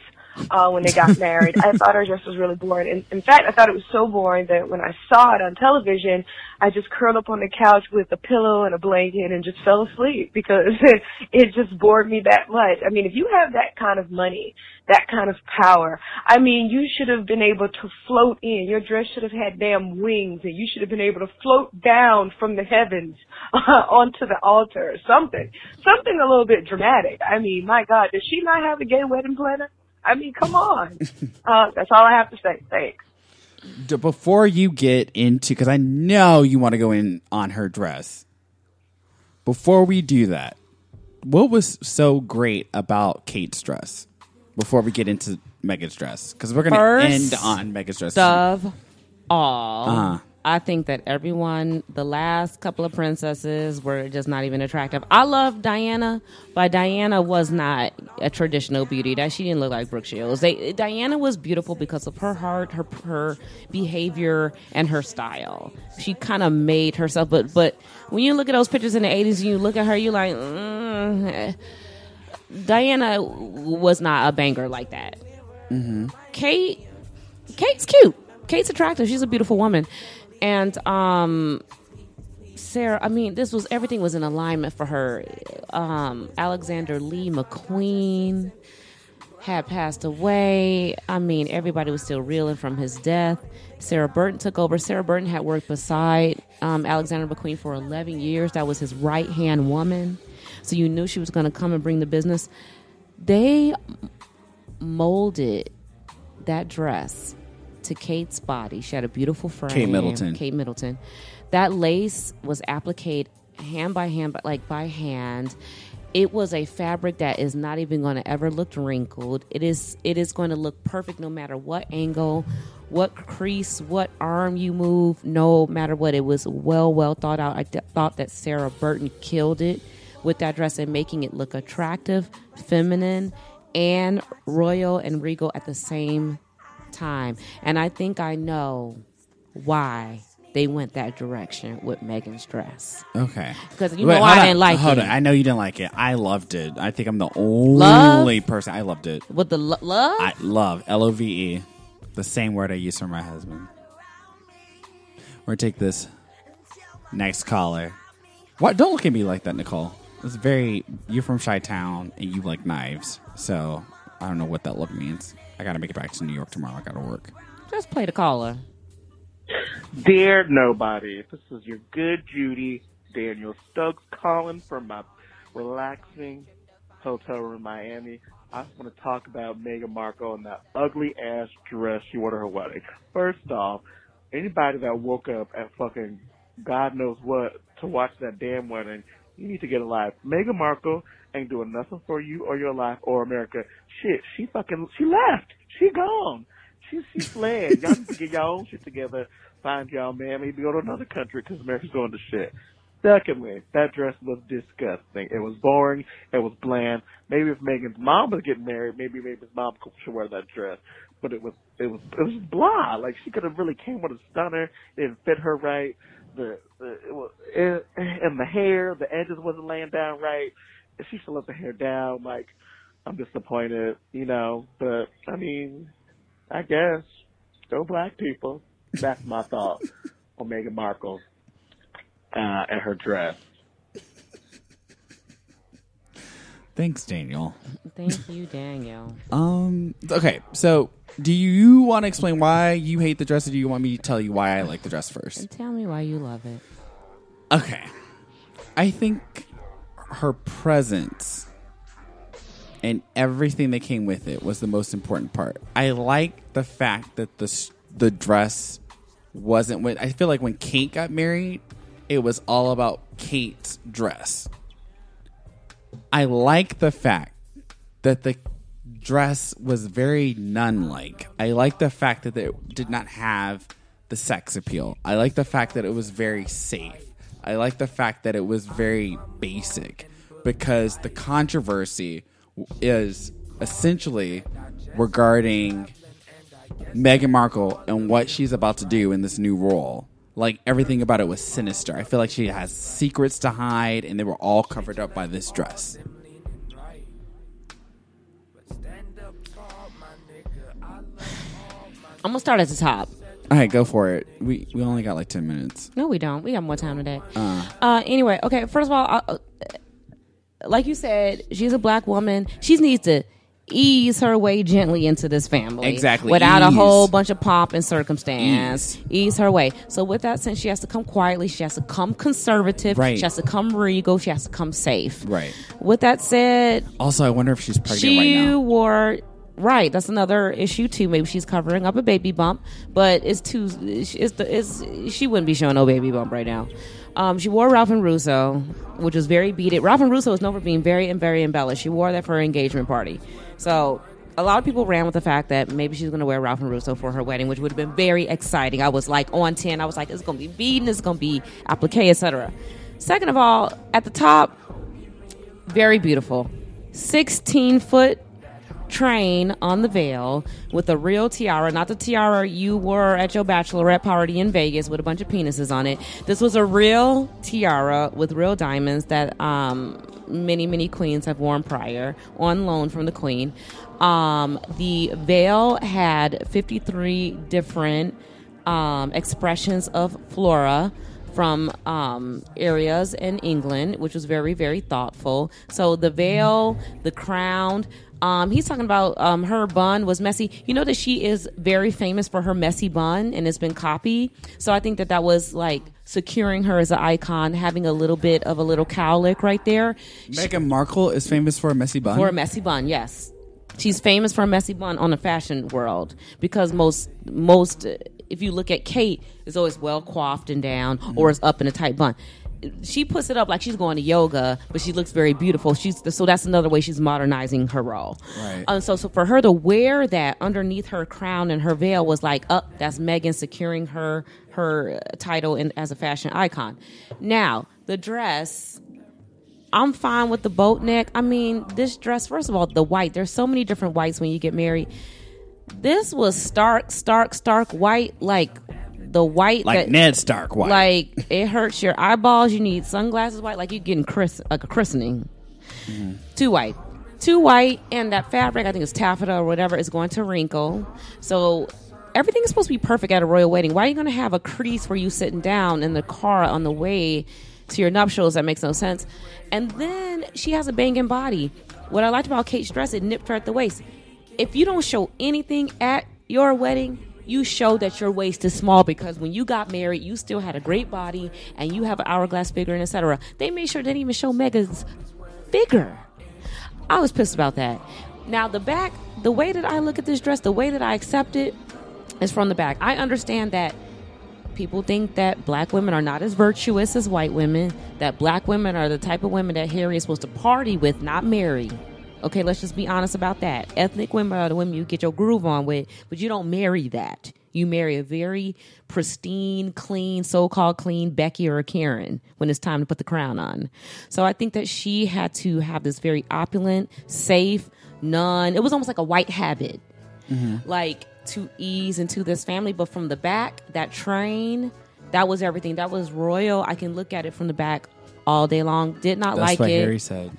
uh, when they got married, I thought her dress was really boring. In, in fact, I thought it was so boring that when I saw it on television, I just curled up on the couch with a pillow and a blanket and just fell asleep because it, *laughs* it just bored me that much. I mean, if you have that kind of money, that kind of power, I mean, you should have been able to float in. Your dress should have had damn wings and you should have been able to float down from the heavens uh, *laughs* onto the altar or something. Something a little bit dramatic. I mean, my God, does she not have a gay wedding planner? I mean, come on. *laughs* uh, that's all I have to say. Thanks. D- Before you get into, because I know you want to go in on her dress. Before we do that, what was so great about Kate's dress? Before we get into Meghan's dress, because we're going to end on Meghan's dress. Of all, Uh-huh. I think that everyone, the last couple of princesses, were just not even attractive. I love Diana, but Diana was not a traditional beauty. That she didn't look like Brooke Shields. They, Diana was beautiful because of her heart, her her behavior, and her style. She kind of made herself. But but when you look at those pictures in the '80s, and you look at her, you're like. Mm. Diana was not a banger like that. Kate, Kate's cute. Kate's attractive. She's a beautiful woman, and um, Sarah. I mean, this was everything was in alignment for her. Um, Alexander Lee McQueen had passed away. I mean, everybody was still reeling from his death. Sarah Burton took over. Sarah Burton had worked beside um, Alexander McQueen for 11 years. That was his right hand woman. So you knew she was going to come and bring the business. They molded that dress to Kate's body. She had a beautiful frame. Kate Middleton. Kate Middleton. That lace was appliqued hand by hand, but like by hand. It was a fabric that is not even going to ever look wrinkled. It is it is going to look perfect no matter what angle, what crease, what arm you move, no matter what. It was well well thought out. I th- thought that Sarah Burton killed it with that dress and making it look attractive, feminine, and royal and regal at the same time. And I think I know why they went that direction with Meghan's dress. Okay. Because you Wait, know I hold didn't like hold it. on. I know you didn't like it. I loved it. I think I'm the only person. I loved it. With the lo- love? I love L O V E, the same word I use for my husband. We're gonna take this next caller. What? Don't look at me like that, Nicole. It's very. You're from Chi Town and you like knives, so I don't know what that look means. I gotta make it back to New York tomorrow. I gotta work. Just play the caller. Dear nobody, this is your good Judy Daniel Stokes calling from my relaxing hotel room in Miami. I just want to talk about Meghan Markle and that ugly ass dress she wore to her wedding. First off, anybody that woke up at fucking God knows what to watch that damn wedding, you need to get a life. Meghan Markle ain't doing nothing for you or your life or America. Shit, she fucking she left. She gone. She she fled. Y'all need to get y'all own shit together. Find y'all man. Maybe go to another country because America's going to shit. Secondly, that dress was disgusting. It was boring. It was bland. Maybe if Meghan's mom was getting married, maybe Meghan's mom should wear that dress. But it was it was it was blah. Like she could have really came with a stunner. It didn't fit her right. The, the it was it, and the hair, the edges wasn't laying down right. She should let the hair down. Like I'm disappointed, you know. But I mean, I guess go black people. That's my thought on Meghan Markle uh, and her dress. Thanks, Daniel. Thank you, Daniel. *laughs* Um. Okay. So, do you want to explain why you hate the dress, or do you want me to tell you why I like the dress first? And tell me why you love it. Okay. I think her presence and everything that came with it was the most important part. I like the fact that the the dress wasn't when I feel like when Kate got married, it was all about Kate's dress. I like the fact that the dress was very nun like. I like the fact that it did not have the sex appeal. I like the fact that it was very safe. I like the fact that it was very basic because the controversy is essentially regarding Meghan Markle and what she's about to do in this new role. Like everything about it was sinister. I feel like she has secrets to hide, and they were all covered up by this dress. I'm gonna start at the top. All right, go for it. We we only got like ten minutes. No, we don't. We got more time today. Uh, Uh, anyway, okay. First of all, uh, like you said, she's a black woman. She needs to ease her way gently into this family, Exactly. without a whole bunch of pomp and circumstance. Ease. her way. So, with that sense, she has to come quietly. She has to come conservative. Right. She has to come regal. She has to come safe. right. With that said, Also, I wonder if she's pregnant she right now. She wore right. That's another issue too. Maybe she's covering up a baby bump, but it's too. It's the. It's she wouldn't be showing no baby bump right now. Um, she wore Ralph and Russo, which was very beaded. Ralph and Russo is known for being very and very embellished. She wore that for her engagement party. So a lot of people ran with the fact that maybe she's going to wear Ralph and Russo for her wedding, which would have been very exciting. I was like on ten. I was like, it's going to be beading, it's going to be applique, etc. Second of all, at the top, very beautiful. 16 foot train on the veil with a real tiara, not the tiara you wore at your bachelorette party in Vegas with a bunch of penises on it. This was a real tiara with real diamonds that um, many, many queens have worn prior on loan from the queen. Um, the veil had 53 different um, expressions of flora from um, areas in England, which was very, very thoughtful. So the veil, the crown. Um, he's talking about um, her bun was messy. You know that she is very famous for her messy bun, and it's been copied. So I think that that was like securing her as an icon, having a little bit of a little cowlick right there. Meghan Markle is famous for a messy bun. For a messy bun, yes. She's famous for a messy bun on the fashion world because most most if you look at Kate, it's always well coiffed and down or it's up in a tight bun. She puts it up like she's going to yoga, but she looks very beautiful. She's so that's another way she's modernizing her role. Right. Um, so, so for her to wear that underneath her crown and her veil was like, up. that's Meghan securing her her title in, as a fashion icon. Now the dress. I'm fine with the boat neck. I mean, this dress, first of all, the white. There's so many different whites when you get married. This was stark, stark, stark white, like the white Like that, Ned Stark white. Like it hurts your eyeballs. You need sunglasses white, like you're getting chris- like a christening. Mm-hmm. Too white, too white, and that fabric, I think it's taffeta or whatever, is going to wrinkle. So everything is supposed to be perfect at a royal wedding. Why are you going to have a crease where you sitting down in the car on the way to your nuptials? That makes no sense. And then she has a banging body. What I liked about Kate's dress, it nipped her at the waist. If you don't show anything at your wedding, you show that your waist is small because when you got married, you still had a great body and you have an hourglass figure and etc. They made sure they didn't even show Meghan's figure. I was pissed about that. Now the back, the way that I look at this dress, the way that I accept it is from the back. I understand that people think that black women are not as virtuous as white women, that black women are the type of women that Harry is supposed to party with, not marry. Okay, let's just be honest about that. Ethnic women are the women you get your groove on with, but you don't marry that. You marry a very pristine, clean, so called clean Becky or a Karen when it's time to put the crown on. So I think that she had to have this very opulent, safe, none. It was almost like a white habit mm-hmm. like to ease into this family. But from the back, that train, that was everything. That was royal. I can look at it from the back all day long. Did not That's like what it. Harry said.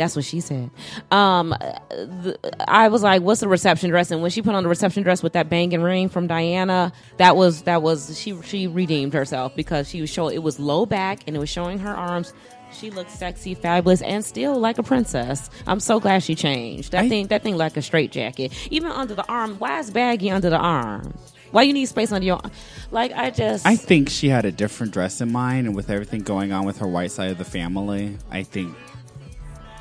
That's what she said. Um, the, I was like, "What's the reception dress?" And when she put on the reception dress with that banging ring from Diana, that was that was she she redeemed herself because she was showing it was low back and it was showing her arms. She looked sexy, fabulous, and still like a princess. I'm so glad she changed. That thing that thing like a straight jacket, even under the arm. Why is baggy under the arm? Why you need space under your? Like I just I think she had a different dress in mind, and with everything going on with her white side of the family, I think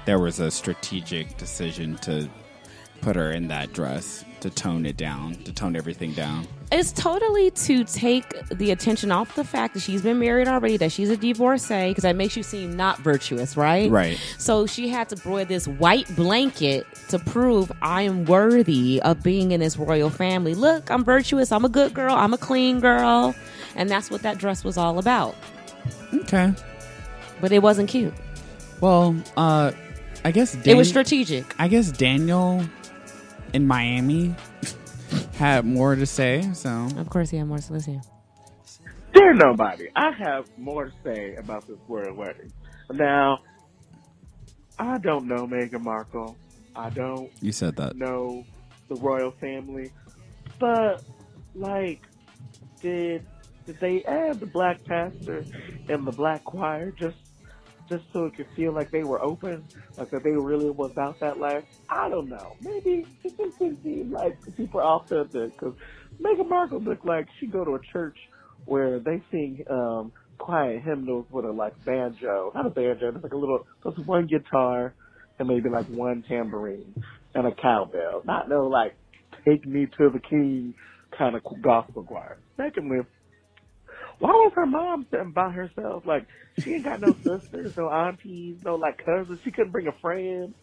there was a strategic decision to put her in that dress to tone it down, to tone everything down. It's totally to take the attention off the fact that she's been married already, that she's a divorcee, because that makes you seem not virtuous, right? Right. So she had to wear this white blanket to prove I am worthy of being in this royal family. Look, I'm virtuous. I'm a good girl. I'm a clean girl. And that's what that dress was all about. Okay. But it wasn't cute. Well, uh, I guess it was strategic. I guess Daniel in Miami had more to say. So Of course, he had more to say. Dear nobody, I have more to say about this royal wedding. Now, I don't know Meghan Markle. I don't you said that. know the royal family, but like, did did they add the black pastor and the black choir just just so it could feel like they were open, like that they really was out that life? I don't know. Maybe it just didn't seem like super authentic because Meghan Markle looked like she go to a church where they sing um quiet hymnals with a like banjo, not a banjo, it's like a little, just one guitar and maybe like one tambourine and a cowbell. Not no like take me to the king kind of gospel choir. Secondly, why was her mom sitting by herself? Like she ain't got no *laughs* sisters, no aunties, no like cousins. She couldn't bring a friend.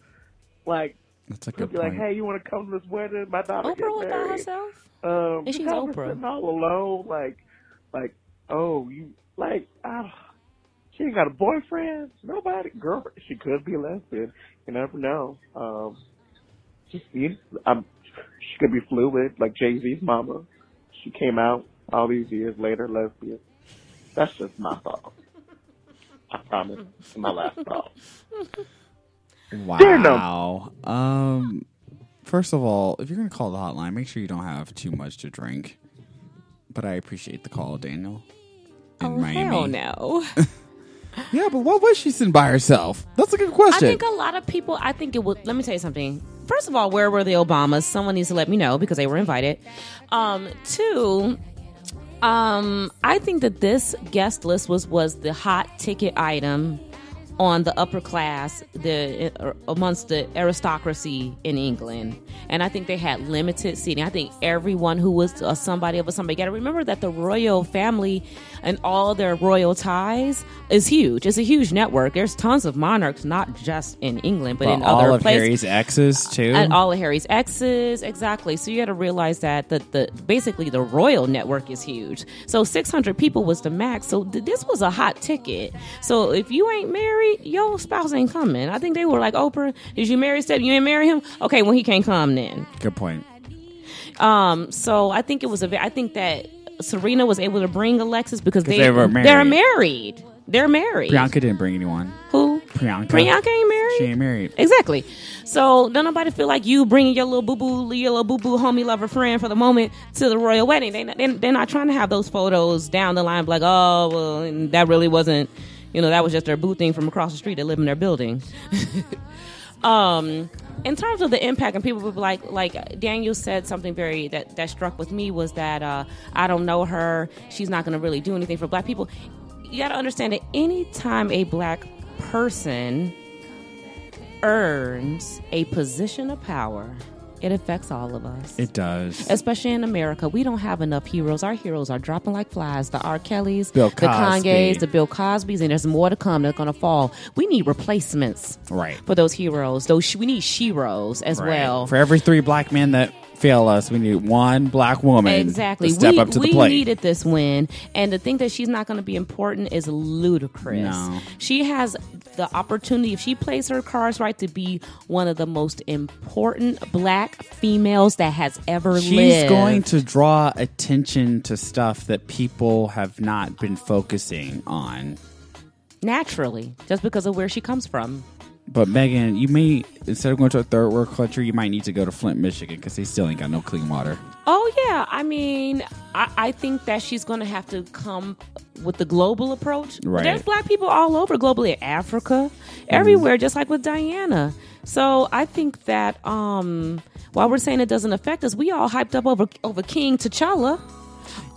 Like That's a could good be like, hey, you want to come to this wedding? My daughter Oprah get was by herself. Um, And she's have Oprah. sitting all alone, like, like, oh, you like, ah, she ain't got a boyfriend. Nobody, girl. She could be a lesbian. You never know. Um, just you, um, she could be fluid, like Jay Z's mama. She came out all these years later, lesbian. That's just my thought. I promise. It's my last thought. Dear no- Wow. Um. First of all, if you're gonna call the hotline, make sure you don't have too much to drink. But I appreciate the call, Daniel. In Oh, Miami. hell no. *laughs* Yeah, but why was she sitting by herself? That's a good question. I think a lot of people. I think it would. Let me tell you something. First of all, where were the Obamas? Someone needs to let me know because they were invited. Um, two, um, I think that this guest list was was the hot ticket item on the upper class, the uh, amongst the aristocracy in England, and I think they had limited seating. I think everyone who was uh, somebody of a somebody. Got to remember that the royal family and all their royal ties is huge. It's a huge network. There's tons of monarchs, not just in England, but, But in all of. Harry's exes too. And all of Harry's exes, exactly. So you got to realize that the, the basically the royal network is huge. So 600 people was the max. So th- this was a hot ticket. So if you ain't married, your spouse ain't coming. I think they were like, Oprah, did you marry Steph? You ain't marry him? Okay, well he can't come then. Good point. Um, so I think it was a. I think that Serena was able to bring Alexis because they, they were They're married. married. They're married. Priyanka didn't bring anyone. Who? Priyanka. Priyanka ain't married. She ain't married. Exactly. So don't nobody feel like you bringing your little boo boo, your little boo boo homie lover friend for the moment to the royal wedding. They they they're not trying to have those photos down the line, like oh well, that really wasn't, you know, that was just their boo thing from across the street that live in their building. *laughs* um, in terms of the impact, and people would be like, like Daniel said something very that that struck with me was that uh, I don't know her. She's not going to really do anything for black people. You got to understand that anytime a black person earns a position of power, it affects all of us. It does. Especially in America, we don't have enough heroes. Our heroes are dropping like flies. The R. Kellys, Bill the. Kanye's, the Bill Cosby's, and there's more to come. They're going to fall. We need replacements Right. for those heroes. Those we need sheroes as Right. well. For every three black men that fail us, we need one black woman Exactly. to step we up to the plate. We needed this win, and to think that she's not going to be important is ludicrous. No. She has the opportunity, if she plays her cards right, to be one of the most important black females that has ever She's lived. She's going to draw attention to stuff that people have not been focusing on. naturally, just because of where she comes from. But Meghan, you may instead of going to a third world country, you might need to go to Flint, Michigan, because they still ain't got no clean water. Oh yeah, I mean, I, I think that she's going to have to come with the global approach. Right. There's black people all over globally, Africa, everywhere, just like with Diana. So I think that um, while we're saying it doesn't affect us, we all hyped up over over King T'Challa.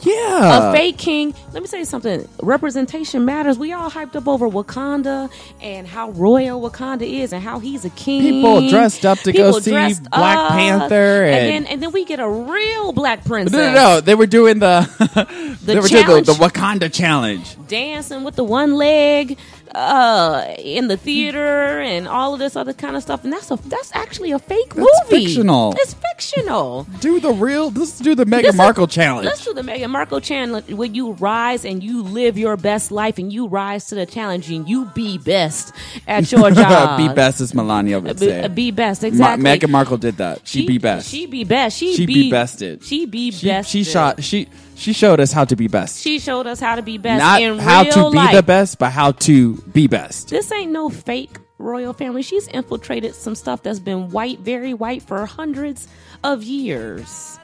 Yeah, a fake king. Let me say something. Representation matters. We all hyped up over Wakanda and how royal Wakanda is and how he's a king. People dressed up to go see Black up. Panther and, and- then and then we get a real black princess. No, no, no. They were doing the they were doing the, the *laughs* Wakanda challenge. dancing with the one leg uh in the theater and all of this other kind of stuff and that's a that's actually a fake movie It's fictional. it's fictional Do the real. Let's do the Meghan This is- Markle challenge. Let's do the Meghan Markle challenge where you rise and you live your best life and you rise to the challenge and you be best at your *laughs* job. be best, as Melania would Be, say. be best, Ma- exactly. Meghan Markle did that. She, be best. She be best. She, She be, be bested. She be she, best. she shot. She she showed us how to be best. She showed us how to be best Not in how to be life. the best, but how to be best. This ain't no fake royal family. She's infiltrated some stuff that's been white, very white for hundreds of years.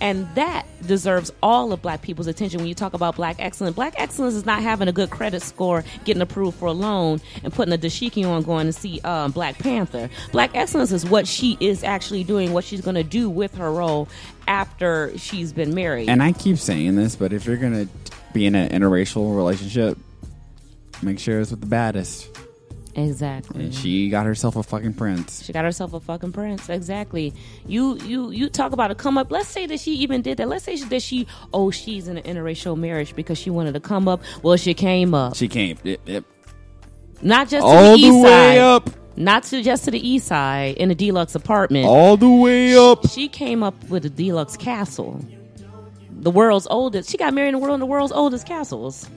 And that deserves all of black people's attention when you talk about black excellence. Black excellence is not having a good credit score, getting approved for a loan, and putting a dashiki on going to see um, Black Panther. Black excellence is what she is actually doing, what she's going to do with her role after she's been married. And I keep saying this, but if you're gonna be in an interracial relationship, make sure it's with the baddest. exactly. And she got herself a fucking prince. She got herself a fucking prince. Exactly. You you you talk about a come up. Let's say that she even did that. Let's say that she oh she's in an interracial marriage because she wanted to come up. Well, she came up. She came yep, yep. Not just all to the, the way up, Not to just to the east side in a deluxe apartment. all the way up. She came up with a deluxe castle. The world's oldest. She got married in the world in the world's oldest castles.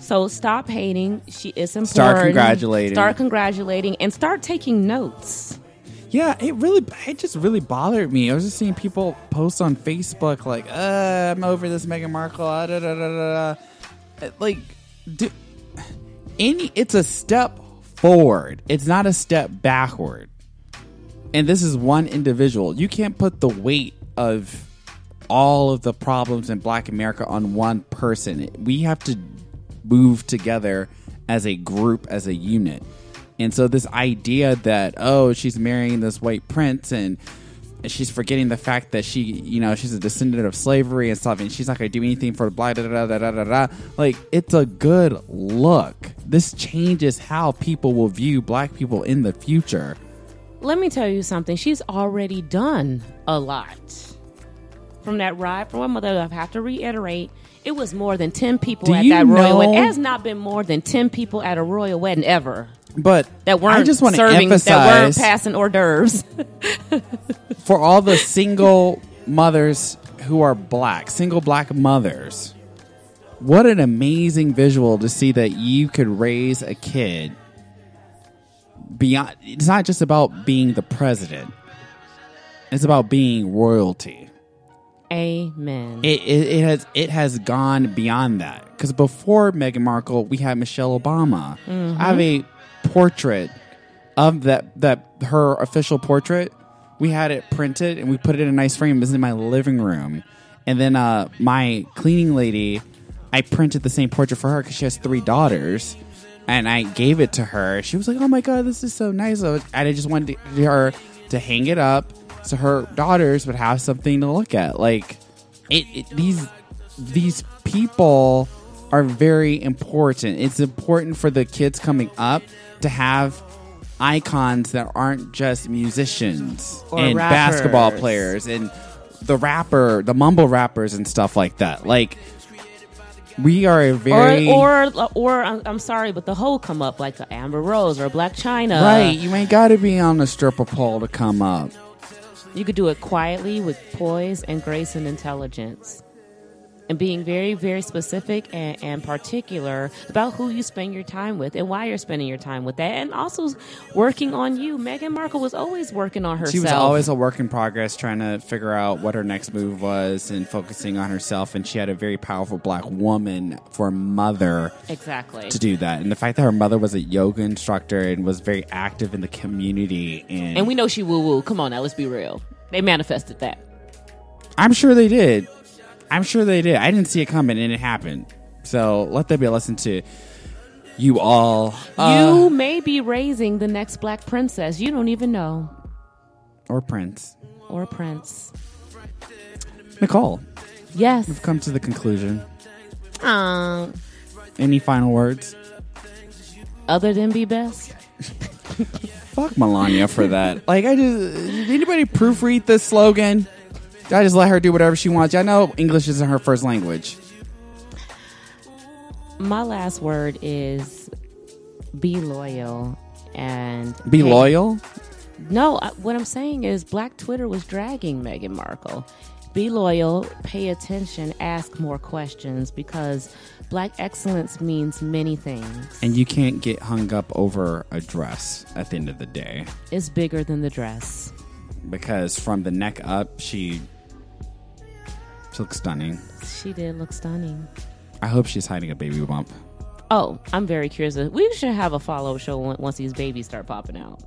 So stop hating. She is important. Start congratulating. Start congratulating and start taking notes. Yeah, it really, it just really bothered me. I was just seeing people post on Facebook like, uh, "I'm over this Meghan Markle." Uh, da, da, da, da, da. Like, do, any, it's a step forward. It's not a step backward. And this is one individual. You can't put the weight of all of the problems in Black America on one person. We have to move together as a group, as a unit. And so this idea that oh, she's marrying this white prince and she's forgetting the fact that she, you know, she's a descendant of slavery and stuff, and she's not going to do anything for blah da da da da da da. Like, it's a good look. This changes how people will view black people in the future. Let me tell you something. She's already done a lot. From that ride from my mother, I have to reiterate, it was more than 10 people Do at that royal wedding. It has not been more than 10 people at a royal wedding ever. But That weren't I just want to serving, that weren't passing hors d'oeuvres. *laughs* for all the single mothers who are black, single black mothers. What an amazing visual to see that you could raise a kid beyond it's not just about being the president. It's about being royalty. Amen. It, it, it has it has gone beyond that because before Meghan Markle, we had Michelle Obama. Mhm. I have a portrait of that that her official portrait. We had it printed and we put it in a nice frame. Is in my living room, and then uh, my cleaning lady, I printed the same portrait for her because she has three daughters, and I gave it to her. She was like, "Oh my god, this is so nice!" And I just wanted her to hang it up so her daughters would have something to look at. Like it, it these these people are very important. It's important for the kids coming up to have icons that aren't just musicians Or and basketball players and the rapper, the mumble rappers and stuff like that. Like we are a very or or or I'm, I'm sorry, but the whole come up like a Amber Rose or Blac Chyna. right. You ain't got to be on the stripper pole to come up. You could do it quietly with poise and grace and intelligence. And being very, very specific and, and particular about who you spend your time with and why you're spending your time with that. And also working on you. Meghan Markle was always working on herself. She was always a work in progress, trying to figure out what her next move was and focusing on herself. And she had a very powerful black woman for mother Exactly. to do that. And the fact that her mother was a yoga instructor and was very active in the community, and, And we know she woo woo. Come on now, let's be real. They manifested that. I'm sure they did. I'm sure they did. I didn't see it coming, and it happened. So let that be a lesson to you all, uh, you may be raising the next black princess. You don't even know. or Prince, Or prince. Nicole. Yes. We've come to the conclusion. Um, Any final words? other than be best. Fuck Melania for that. Like, I just did anybody proofread this slogan? I just let her do whatever she wants. I know English isn't her first language. My last word is be loyal and Be loyal. No, I- what I'm saying is Black Twitter was dragging Meghan Markle. Be loyal, pay attention, ask more questions because black excellence means many things. And you can't get hung up over a dress at the end of the day. It's bigger than the dress. Because from the neck up, she, she looks stunning. She did look stunning. I hope she's hiding a baby bump. Oh, I'm very curious. We should have a follow-up show once these babies start popping out.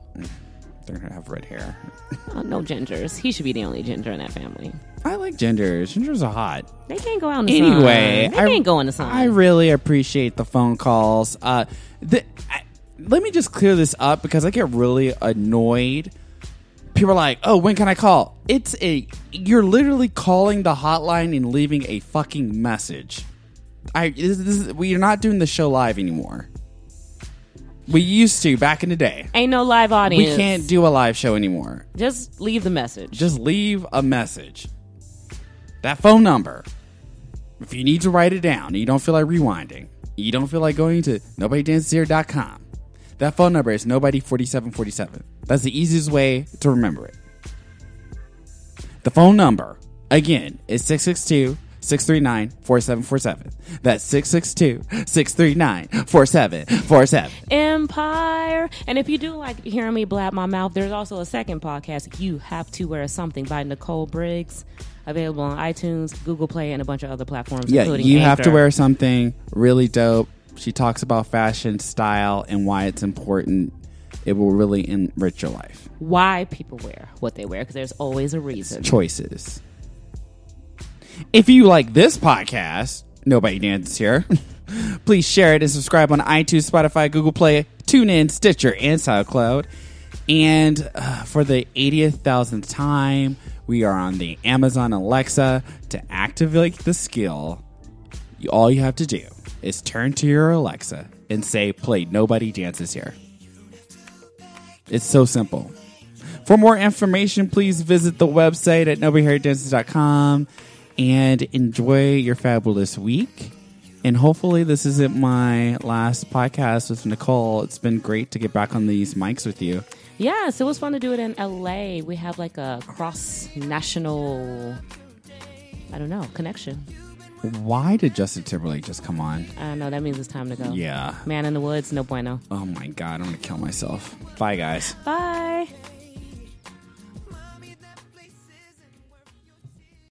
They're gonna have red hair. *laughs* Oh, no gingers. He should be the only ginger in that family. I like gingers. Gingers are hot. They can't go out in the sun. Anyway, they I, can't go in the sun. I really appreciate the phone calls. Uh, the, I, let me just clear this up because I get really annoyed. People are like, "Oh, when can I call?" It's a you're literally calling the hotline and leaving a fucking message. I this, this we're not doing the show live anymore. We used to back in the day. Ain't no live audience. We can't do a live show anymore. Just leave the message. Just leave a message. That phone number. If you need to write it down, you don't feel like rewinding, you don't feel like going to nobodydanceshere.com. That phone number is nobody4747. That's the easiest way to remember it. The phone number, again, is 662 639 4747. That's 662 639 4747. Empire. And if you do like hearing me blab my mouth, there's also a second podcast, You Have to Wear Something by Nicole Briggs, available on iTunes, Google Play, and a bunch of other platforms. Yeah, you have to wear something really dope. She talks about fashion, style, and why it's important. It will really enrich your life. why people wear what they wear because there's always a reason. Choices. If you like this podcast, Nobody Dances Here, *laughs* please share it and subscribe on iTunes, Spotify, Google Play, TuneIn, Stitcher, and SoundCloud. And uh, for the 80th thousandth time, we are on the Amazon Alexa. To activate the skill, you, all you have to do is turn to your Alexa and say, Play Nobody Dances Here. It's so simple. For more information, please visit the website at nobodyheredances.com and enjoy your fabulous week. And hopefully, this isn't my last podcast with Nicole. It's been great to get back on these mics with you. Yes, it was fun to do it in LA. We have like a cross national, I don't know, connection. Why did Justin Timberlake just come on? I don't know. That means it's time to go. Yeah. Man in the woods, no bueno. Oh my God, I'm going to kill myself. Bye, guys. Bye.